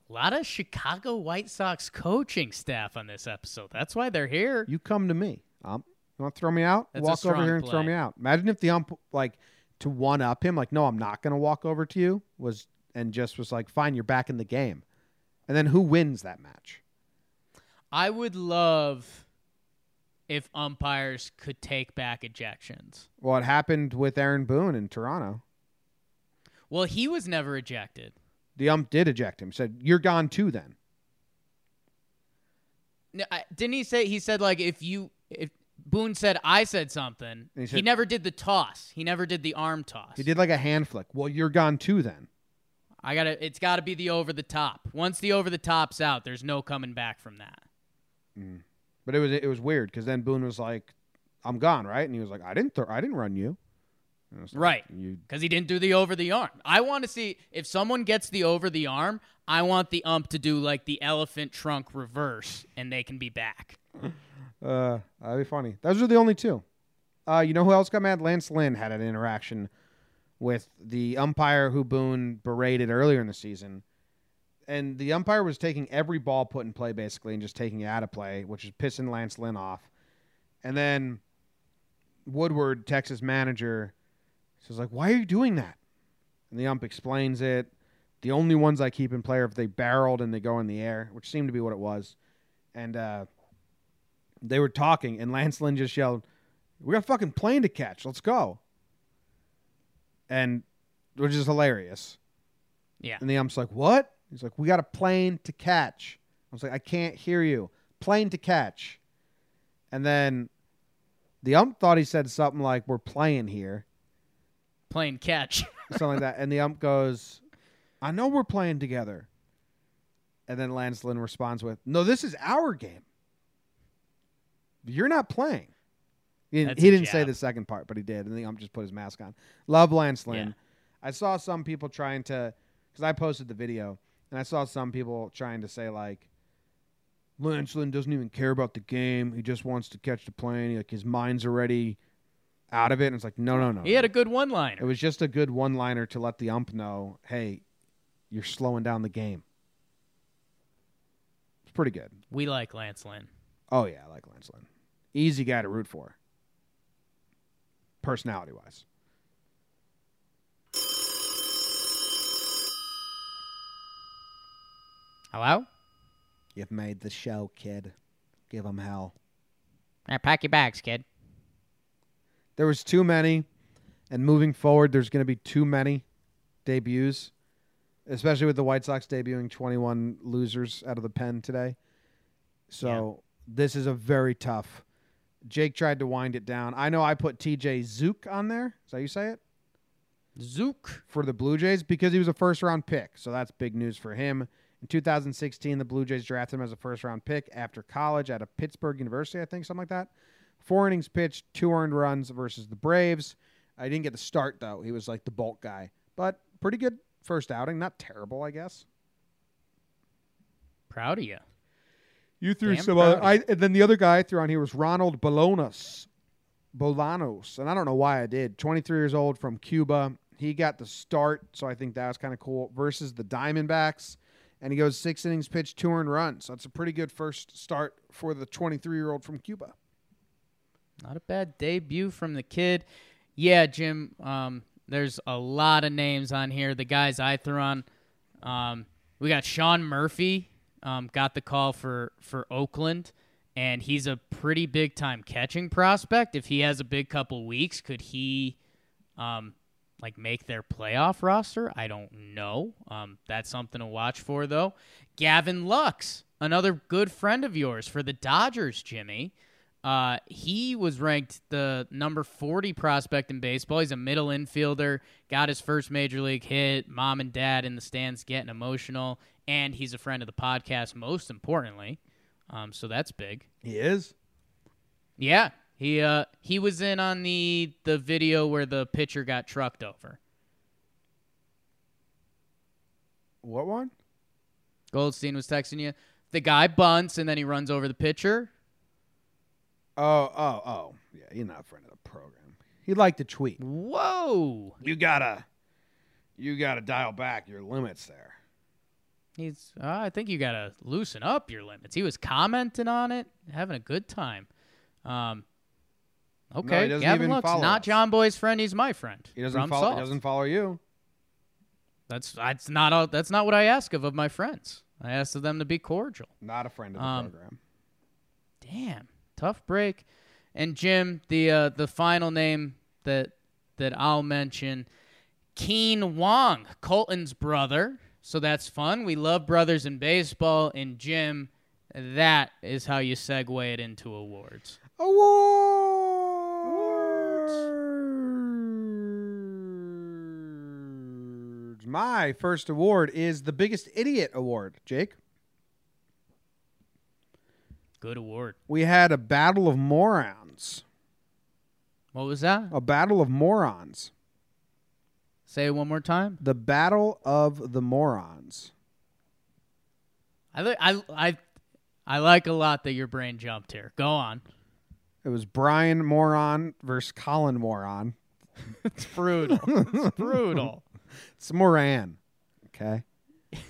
A lot of Chicago White Sox coaching staff on this episode. That's why they're here. You come to me. Um, you want to throw me out? That's walk over here and throw me out. Imagine if the ump, like, to one up him, like, no, I'm not going to walk over to you, was, and just was like, fine, you're back in the game. And then who wins that match? I would love if umpires could take back ejections. Well, it happened with Aaron Boone in Toronto. Well, he was never ejected. The ump did eject him. Said, you're gone too then. No, I- Didn't he say he said like if you if Boone said I said something, he he, never did the toss. He never did the arm toss. He did like a hand flick. Well, you're gone too then. I gotta. It's got to be the over the top. Once the over the top's out, there's no coming back from that. Mm. But it was it was weird because then Boone was like, "I'm gone, right?" And he was like, "I didn't, th- I didn't run you." And I was like, Right. Because he didn't do the over the arm. I want to see if someone gets the over the arm. I want the ump to do like the elephant trunk reverse, and they can be back. <laughs> Uh, that'd be funny. Those are the only two. Uh, you know who else got mad? Lance Lynn had an interaction with the umpire who Boone berated earlier in the season. And the umpire was taking every ball put in play basically and just taking it out of play, which is pissing Lance Lynn off. And then Woodward, Texas manager, says like, "Why are you doing that?" And the ump explains it. The only ones I keep in play are if they barreled and they go in the air, which seemed to be what it was. And uh, they were talking, and Lance Lynn just yelled, "We got a fucking plane to catch. Let's go!" And which is hilarious. Yeah. And the ump's like, "What?" He's like, "We got a plane to catch." I was like, "I can't hear you. Plane to catch." And then the ump thought he said something like, "We're playing here," Playing catch. <laughs> something like that. And the ump goes, "I know we're playing together." And then Lance Lynn responds with, "No, this is our game. You're not playing." He didn't, he didn't say the second part, but he did. And the ump just put his mask on. Love Lance Lynn. Yeah. I saw some people trying to, because I posted the video, and I saw some people trying to say like, Lance Lynn doesn't even care about the game. He just wants to catch the plane. Like his mind's already out of it. And it's like, no, no, no. He had a good one-liner. It was just a good one-liner to let the ump know, hey, you're slowing down the game. It's pretty good. We like Lance Lynn. Oh yeah, I like Lance Lynn. Easy guy to root for. Personality wise. Hello? You've made the show, kid. Give him hell. Now pack your bags, kid. There was too many, and moving forward, there's going to be too many debuts, especially with the White Sox debuting 21 losers out of the pen today. So this is a very tough. Jake tried to wind it down. I know I put TJ Zeuch on there. Is that you say it? Zeuch. for the Blue Jays because he was a first round pick. So that's big news for him. In 2016, the Blue Jays drafted him as a first round pick after college at a Pittsburgh University, I think, something like that. Four innings pitched, two earned runs versus the Braves. Uh, I didn't get the start though. He was like the bulk guy, but pretty good first outing. Not terrible, I guess. Proud of you. You threw Damn some other. I and then the other guy I threw on here was Ronald Bolanos. Bolanos, and I don't know why I did. 23 years old from Cuba. He got the start, so I think that was kind of cool. Versus the Diamondbacks, and he goes six innings pitched, two earned runs. So that's a pretty good first start for the 23 year old from Cuba. Not a bad debut from the kid. Yeah, Jim. Um, there's a lot of names on here. The guys I threw on. Um, we got Sean Murphy. Um, got the call for for Oakland, and he's a pretty big time catching prospect. If he has a big couple weeks, could he, um, like make their playoff roster? I don't know. Um, that's something to watch for though. Gavin Lux, another good friend of yours for the Dodgers, Jimmy. Uh, he was ranked the number 40 prospect in baseball. He's a middle infielder, got his first major league hit. Mom and dad in the stands getting emotional, and he's a friend of the podcast, most importantly. Um, so that's big. He is. Yeah, he uh he was in on the the video where the pitcher got trucked over. What one? Goldstein was texting you. The guy bunts and then he runs over the pitcher. Oh, oh, oh. Yeah, he's not a friend of the program. He liked to tweet. Whoa. You gotta, you gotta dial back your limits there. He's. Uh, I think you gotta loosen up your limits. He was commenting on it, having a good time. Um. Okay, doesn't Gavin Lux, not us. Jomboy's friend. He's my friend. He doesn't follow. He doesn't follow you. That's that's not a, that's not what I ask of of my friends. I ask of them to be cordial. Not a friend of the Um, program. Damn, tough break. And Jim, the uh, the final name that that I'll mention, Kean Wong, Colton's brother. So that's fun. We love brothers in baseball. And Jim, that is how you segue it into awards. Awards. My first award is the biggest idiot award. Jake, Good award. we had a battle of morons. What was that? A battle of morons. Say it one more time. The battle of the morons. I li- I I I like a lot that your brain jumped here. Go on. It was Brian Moron versus Colin Moron. <laughs> It's brutal. it's brutal. <laughs> It's Moran. Okay. <laughs>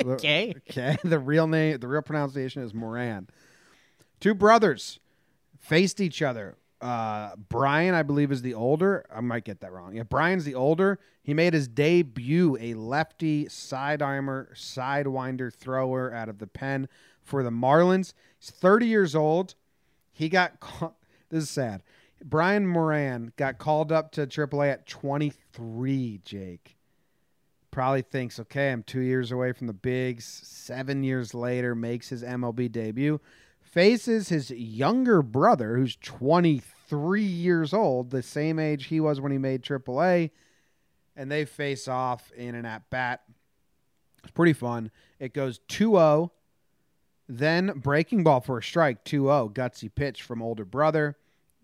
Okay. Okay. <laughs> The real name, the real pronunciation is Moran. Two brothers faced each other. Uh, Brian, I believe, is the older. I might get that wrong. Yeah, Brian's the older. He made his debut, a lefty side armor, sidewinder thrower out of the pen for the Marlins. He's 30 years old. He got caught. <laughs> This is sad. Brian Moran got called up to AAA at 23. Jake probably thinks, okay, I'm two years away from the bigs. Seven years later, makes his MLB debut, faces his younger brother, who's 23 years old, the same age he was when he made AAA, and they face off in an at bat. It's pretty fun. It goes 2 0. Then breaking ball for a strike, 2 0. Gutsy pitch from older brother.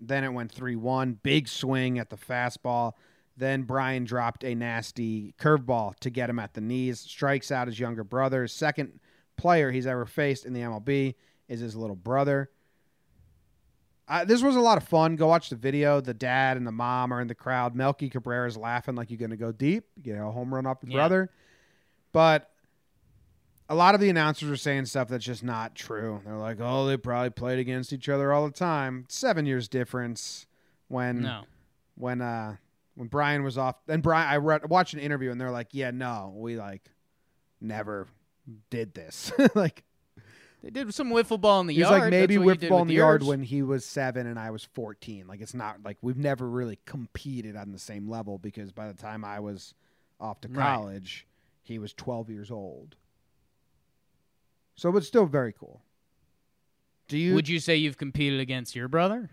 Then it went 3 1. Big swing at the fastball. Then Brian dropped a nasty curveball to get him at the knees. Strikes out his younger brother. Second player he's ever faced in the MLB is his little brother. Uh, this was a lot of fun. Go watch the video. The dad and the mom are in the crowd. Melky Cabrera is laughing like you're going to go deep. You get a home run off your Yeah. brother. But a lot of the announcers are saying stuff that's just not true. They're like, oh, they probably played against each other all the time. Seven years difference when No. when uh when Brian was off and Brian I read, watched an interview and they're like, "Yeah, no, we like never did this." <laughs> like They did some wiffle ball in the yard. he's like maybe That's what you whipped did ball in the yard yours. when he was 7 and I was 14. Like it's not like we've never really competed on the same level because by the time I was off to Right. college, he was 12 years old. So it's still very cool. Do you Would you say you've competed against your brother?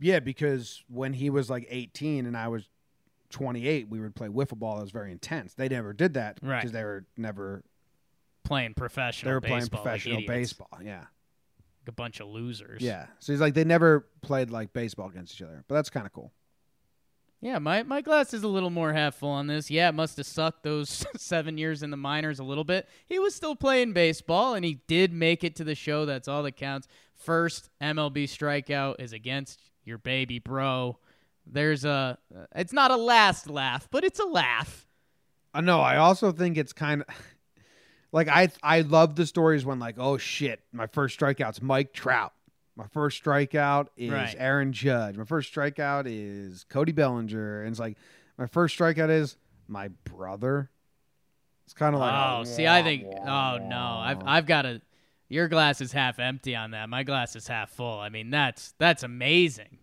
Yeah, because when he was like 18 and I was 28, we would play wiffle ball. It was very intense. They never did that Right. because they were never Playing professional they were playing baseball like professional baseball. Yeah, Like a bunch of losers. yeah. So he's like they never played like baseball against each other, but that's kind of cool. Yeah, my, my glass is a little more half full on this. Yeah, it must have sucked those <laughs> seven years in the minors a little bit. He was still playing baseball, and he did make it to the show. That's all that counts. First MLB strikeout is against your baby bro. There's a. Uh, it's not a last laugh, but it's a laugh. I know. I also think it's kind of <laughs> like I I love the stories when like oh shit, my first strikeout's Mike Trout. My first strikeout is Right. Aaron Judge. My first strikeout is Cody Bellinger. And it's like my first strikeout is my brother. It's kind of like oh, a see, I think. wah, Oh no, I've. I've got a. Your glass is half empty on that. My glass is half full. I mean, that's that's amazing.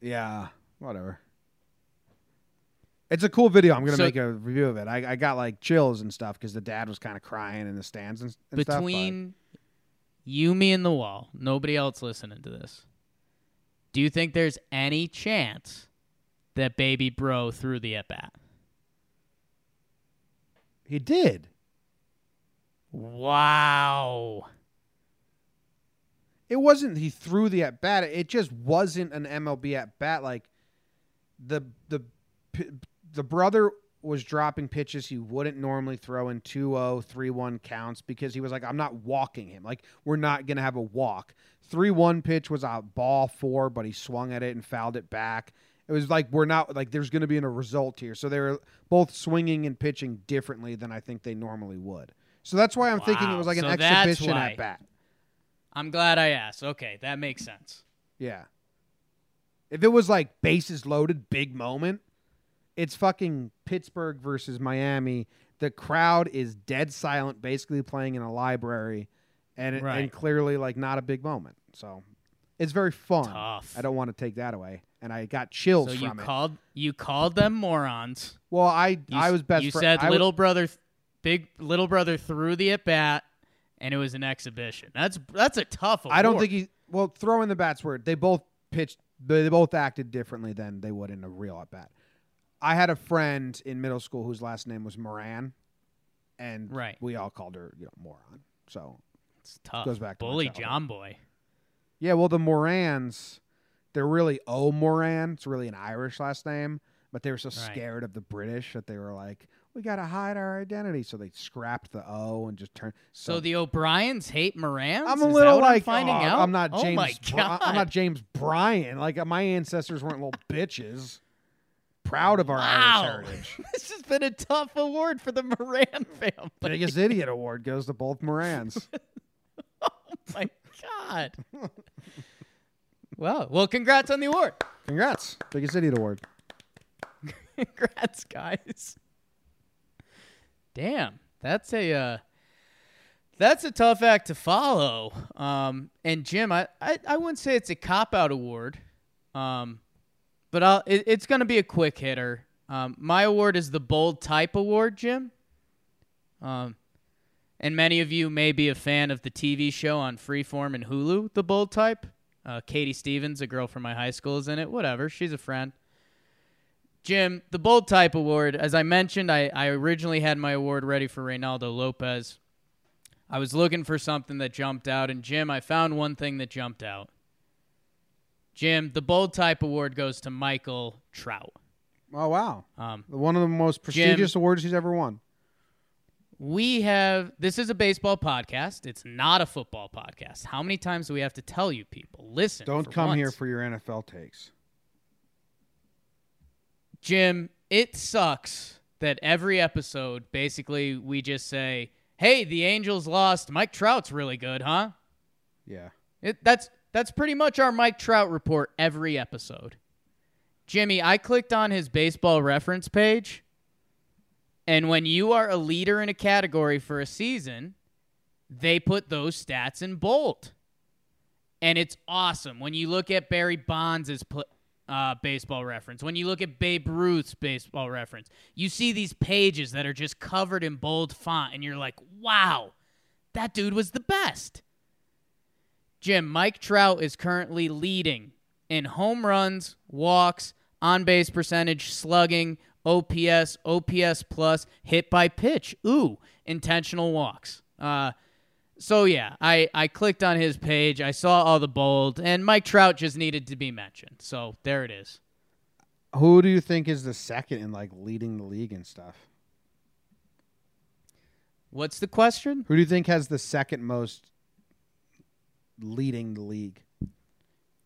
Yeah, whatever. It's a cool video. I'm gonna So- make a review of it. I, I got like chills and stuff because the dad was kind of crying in the stands and, and stuff. You, me, and the wall, nobody else listening to this. Do you think there's any chance that baby bro threw the at bat? he did. Wow. It wasn't he threw the at bat. It just wasn't an MLB at bat. Like the the the brother was dropping pitches he wouldn't normally throw in 2-0, 3-1 counts because he was like, I'm not walking him. Like we're not gonna have a walk. 3-1 pitch was a ball four, but he swung at it and fouled it back. It was like we're not like there's gonna be a result here. So they were both swinging and pitching differently than I think they normally would. So that's why I'm thinking it was like an So that's exhibition why. at bat. I'm glad I asked. Okay, that makes sense. Yeah. If it was like bases loaded, big moment, it's fucking Pittsburgh versus Miami. The crowd is dead silent, basically playing in a library, and it, and clearly like not a big moment. So it's very fun. Tough. I don't want to take that away, and I got chills So you it. called you called them morons. Well, I You, I was best. You fri- said I little brother, th- big little brother threw the at bat, and it was an exhibition. That's that's a tough. I don't think he. Well, throwing the bats were they both pitched. They both acted differently than they would in a real at bat. I had a friend in middle school whose last name was Moran, and Right. we all called her you know moron. So it's tough. goes back Bully. Jomboy. yeah, well the Morans, they're really O Moran. It's really an Irish last name, but they were so Right. scared of the British that they were like, we gotta hide our identity, so they scrapped the O and just turned. So, the O'Briens hate Morans. I'm a Is little like I'm finding oh, out. I'm not Oh James. my Bri- god! I'm not James Bryan. Like my ancestors weren't little bitches. Proud of our Wow. Irish heritage. <laughs> this has been a tough award for the Moran <laughs> family. Biggest idiot award goes to both Morans. <laughs> Oh my god! well, well, congrats on the award. Congrats, biggest idiot award. Congrats, guys. Damn, that's a uh, That's a tough act to follow. Um, and Jim, I, I, I wouldn't say it's a cop out award, um, but I'll, it, it's going to be a quick hitter. Um, my award is the Bold Type Award, Jim. Um, and many of you may be a fan of the TV show on Freeform and Hulu, The Bold Type. Uh, Katie Stevens, a girl from my high school, is in it. Whatever, she's a friend. Jim, the Bold Type Award, as I mentioned, I, I originally had my award ready for Reynaldo Lopez. I was looking for something that jumped out, and Jim, I found one thing that jumped out. Jim, the Bold Type Award goes to Michael Trout. Oh wow, Um, one of the most prestigious awards he's ever won. we have this is a baseball podcast. It's not a football podcast. How many times do we have to tell you people? Listen. Don't come here for your NFL takes. Jim, it sucks that every episode basically we just say, "Hey, the Angels lost. Mike Trout's really good, huh?" Yeah, It, that's that's pretty much our Mike Trout report every episode. Jimmy, I clicked on his baseball reference page, and when you are a leader in a category for a season, they put those stats in bold. And it's awesome. When you look at Barry Bonds' pl- uh, baseball reference, when you look at Babe Ruth's baseball reference, you see these pages that are just covered in bold font, and you're like, wow, that dude was the best. Jim, Mike Trout is currently leading in home runs, walks, on base percentage, slugging, OPS, OPS plus, hit by pitch. Ooh, intentional walks. Uh, so yeah, I, I clicked on his page. I saw all the bold, and Mike Trout just needed to be mentioned. So there it is. who do you think is the second in like leading the league and stuff? What's the question? Who do you think has the second most leading the league?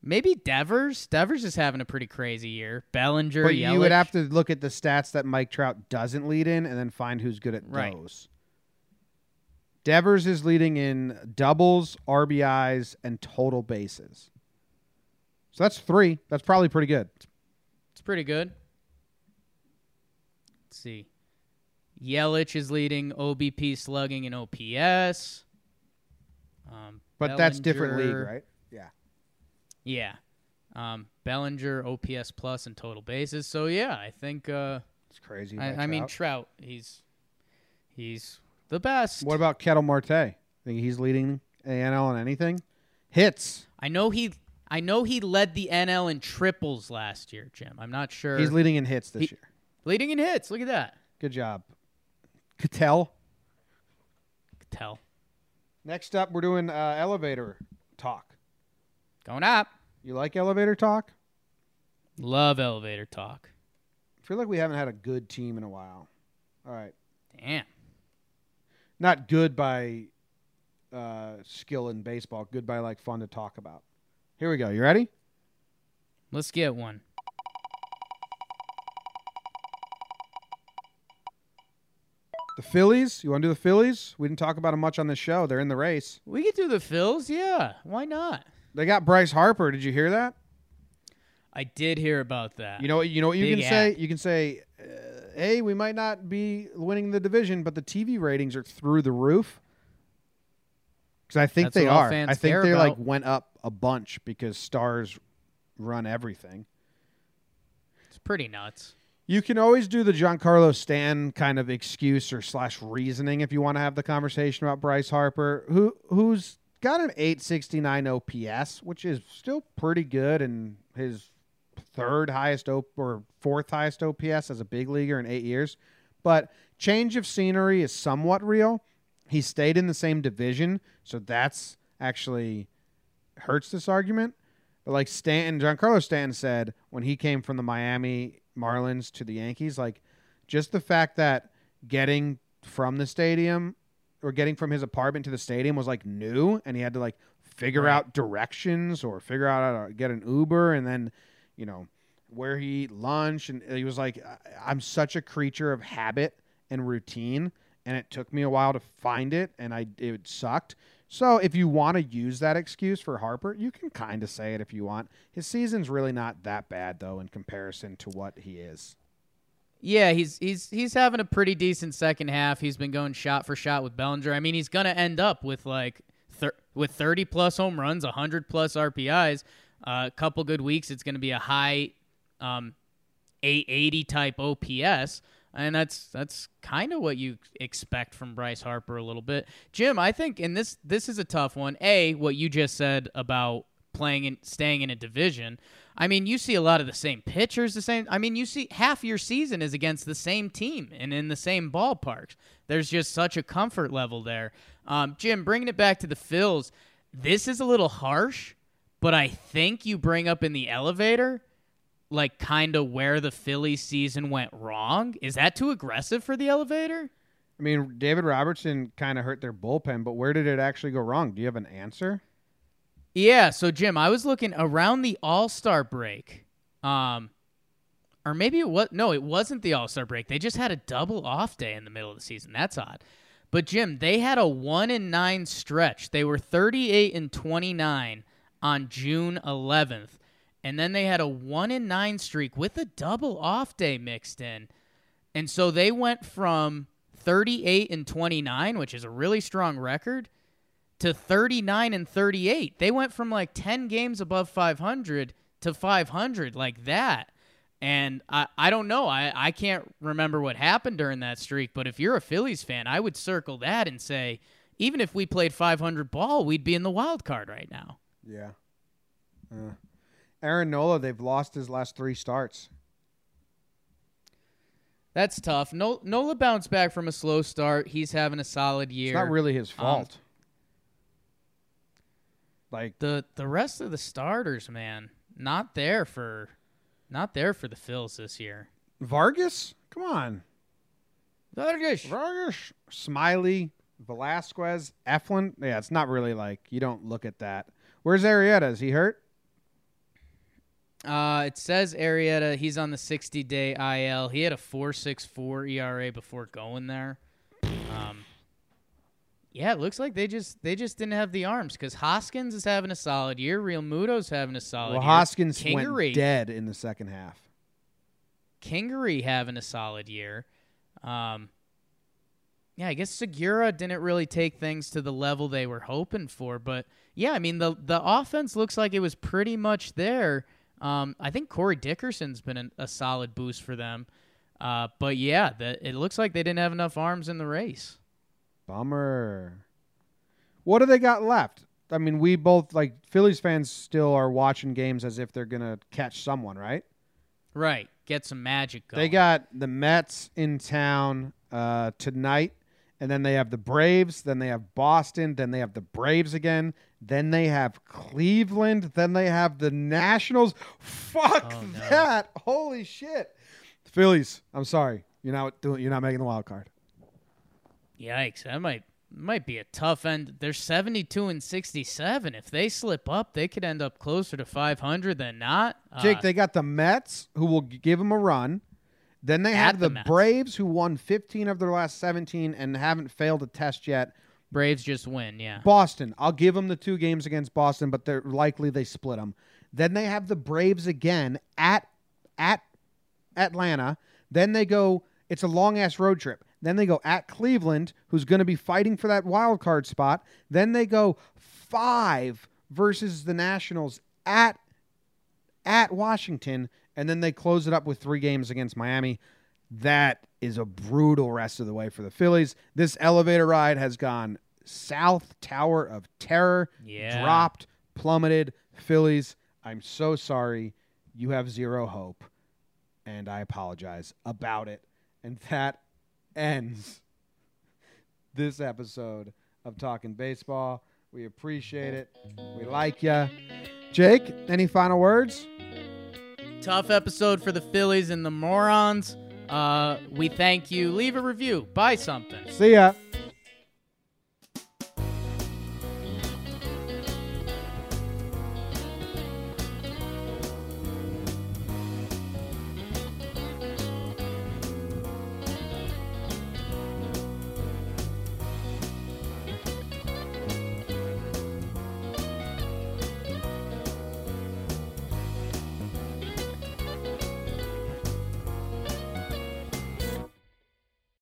Maybe Devers. Devers is having a pretty crazy year. Bellinger, But you would have to look at the stats that Mike Trout doesn't lead in, and then find who's good at Right. those. Devers is leading in doubles, RBIs, and total bases. So that's three. That's probably pretty good. It's pretty good. Let's see. Yelich is leading OBP slugging and OPS. Um, But that's different league, right? Yeah. Yeah. Um, Bellinger OPS plus and total bases. So yeah, I think. Uh, It's crazy. by I, I mean Trout. Trout. He's he's the best. what about Ketel Marte? Think he's leading ANL on anything? Hits. I know he. I know he led the NL in triples last year, Jim. I'm not sure. He's leading in hits this He- year. leading in hits. Look at that. Good job. Ketel. Tell. Next up, we're doing uh, elevator talk. Going up. You like elevator talk? Love elevator talk. I feel like we haven't had a good team in a while. All right. Damn. Not good by uh, skill in baseball, good by like fun to talk about. Here we go. You ready? Let's get one. The Phillies. You want to do the Phillies? We didn't talk about them much on this show. They're in the race. We could do the Phils. Yeah. Why not? They got Bryce Harper. Did you hear that? I did hear about that. You know, you know what you Big can say. You can say, uh, "Hey, we might not be winning the division, but the TV ratings are through the roof." Because I think That's they are. I think they like went up a bunch because stars run everything. it's pretty nuts. You can always do the Giancarlo Stan kind of excuse or slash reasoning if you want to have the conversation about Bryce Harper, who who's got an 869 OPS, which is still pretty good and his third highest op- or fourth highest OPS as a big leaguer in 8 years. But change of scenery is somewhat real. He stayed in the same division, so that's actually hurts this argument. But like Stanton, Giancarlo Stanton said when he came from the Miami Marlins to the Yankees, like just the fact that getting from the stadium or getting from his apartment to the stadium was like new and he had to like figure Right. out directions or figure out how to get an Uber and then, you know, where he lunch and he was like I'm such a creature of habit and routine and it took me a while to find it and I it sucked. So if you want to use that excuse for Harper, you can kind of say it if you want. His season's really not that bad though in comparison to what he is. Yeah, he's he's he's having a pretty decent second half. He's been going shot for shot with Bellinger. I mean, he's gonna end up with like thir- with 30 plus home runs, 100 plus RBIs. A uh, couple good weeks, it's gonna be a high um, 880 type OPS, and that's that's kind of what you expect from Bryce Harper a little bit. Jim, I think, and this this is a tough one. A, what you just said about playing and staying in a division. I mean, you see a lot of the same pitchers, the same. I mean, you see half your season is against the same team and in the same ballparks. There's just such a comfort level there. Um, Jim, bringing it back to the Phils, this is a little harsh, but I think you bring up in the elevator, like kind of where the Phillies season went wrong. Is that too aggressive for the elevator? I mean, David Robertson kind of hurt their bullpen, but where did it actually go wrong? Do you have an answer? Yeah, so Jim, I was looking around the All Star break, um, or maybe it was no, it wasn't the All Star break. They just had a double off day in the middle of the season. That's odd. But Jim, they had a one and nine stretch. They were thirty eight and twenty nine on June eleventh, and then they had a one in nine streak with a double off day mixed in, and so they went from thirty eight and twenty nine, which is a really strong record to 39 and 38. They went from like 10 games above 500 to 500 like that. And I, I don't know. I, I can't remember what happened during that streak, but if you're a Phillies fan, I would circle that and say, even if we played 500 ball, we'd be in the wild card right now. Yeah. Uh, Aaron Nola, they've lost his last three starts. That's tough. No, Nola bounced back from a slow start. He's having a solid year. It's not really his Um, fault. like the the rest of the starters, man, not there for not there for the Phils this year. Vargas, come on, Vargas. Vargas, Smyly, Velasquez, Eflin. Yeah, it's not really like you don't look at that. Where's Arrieta? Is he hurt? Uh, it says Arrieta. He's on the 60 day IL. He had a 4.64 ERA before going there. Um, yeah, it looks like they just they just didn't have the arms because Hoskins is having a solid year. Realmuto's having a solid well, year. Hoskins Kingery, went dead in the second half. Kingery having a solid year. Um, yeah, I guess Segura didn't really take things to the level they were hoping for, but yeah, I mean the the offense looks like it was pretty much there. Um, I think Corey Dickerson's been an, a solid boost for them, uh, but yeah, the, it looks like they didn't have enough arms in the race. Bummer. What do they got left? I mean, we both like Phillies fans still are watching games as if they're gonna catch someone, right? Right, get some magic going. They got the Mets in town uh, tonight, and then they have the Braves. Then they have Boston. Then they have the Braves again. Then they have Cleveland. Then they have the Nationals. Fuck Oh, no. that! Holy shit! Phillies. I'm sorry. You're not doing. You're not making the wild card. Yikes! That might might be a tough end. They're seventy-two and sixty-seven. If they slip up, they could end up closer to five hundred than not. Jake, Uh, they got the Mets who will give them a run. Then they have the the, Braves who won 15 of their last 17 and haven't failed a test yet. Braves just win. Yeah. Boston, I'll give them the two games against Boston, but they're likely they split them. Then they have the Braves again at at Atlanta. Then they go. It's a long ass road trip. Then they go at Cleveland, who's going to be fighting for that wild card spot. Then they go five versus the Nationals at at Washington, and then they close it up with three games against Miami. That is a brutal rest of the way for the Phillies. This elevator ride has gone south, tower of terror, Yeah. dropped, plummeted. Phillies, I'm so sorry. You have zero hope, and I apologize about it. And that ends this episode of Talking Baseball. We appreciate it. We like ya. Jake, any final words? Tough episode for the Phillies and the morons. Uh, we thank you. Leave a review. Buy something. See ya.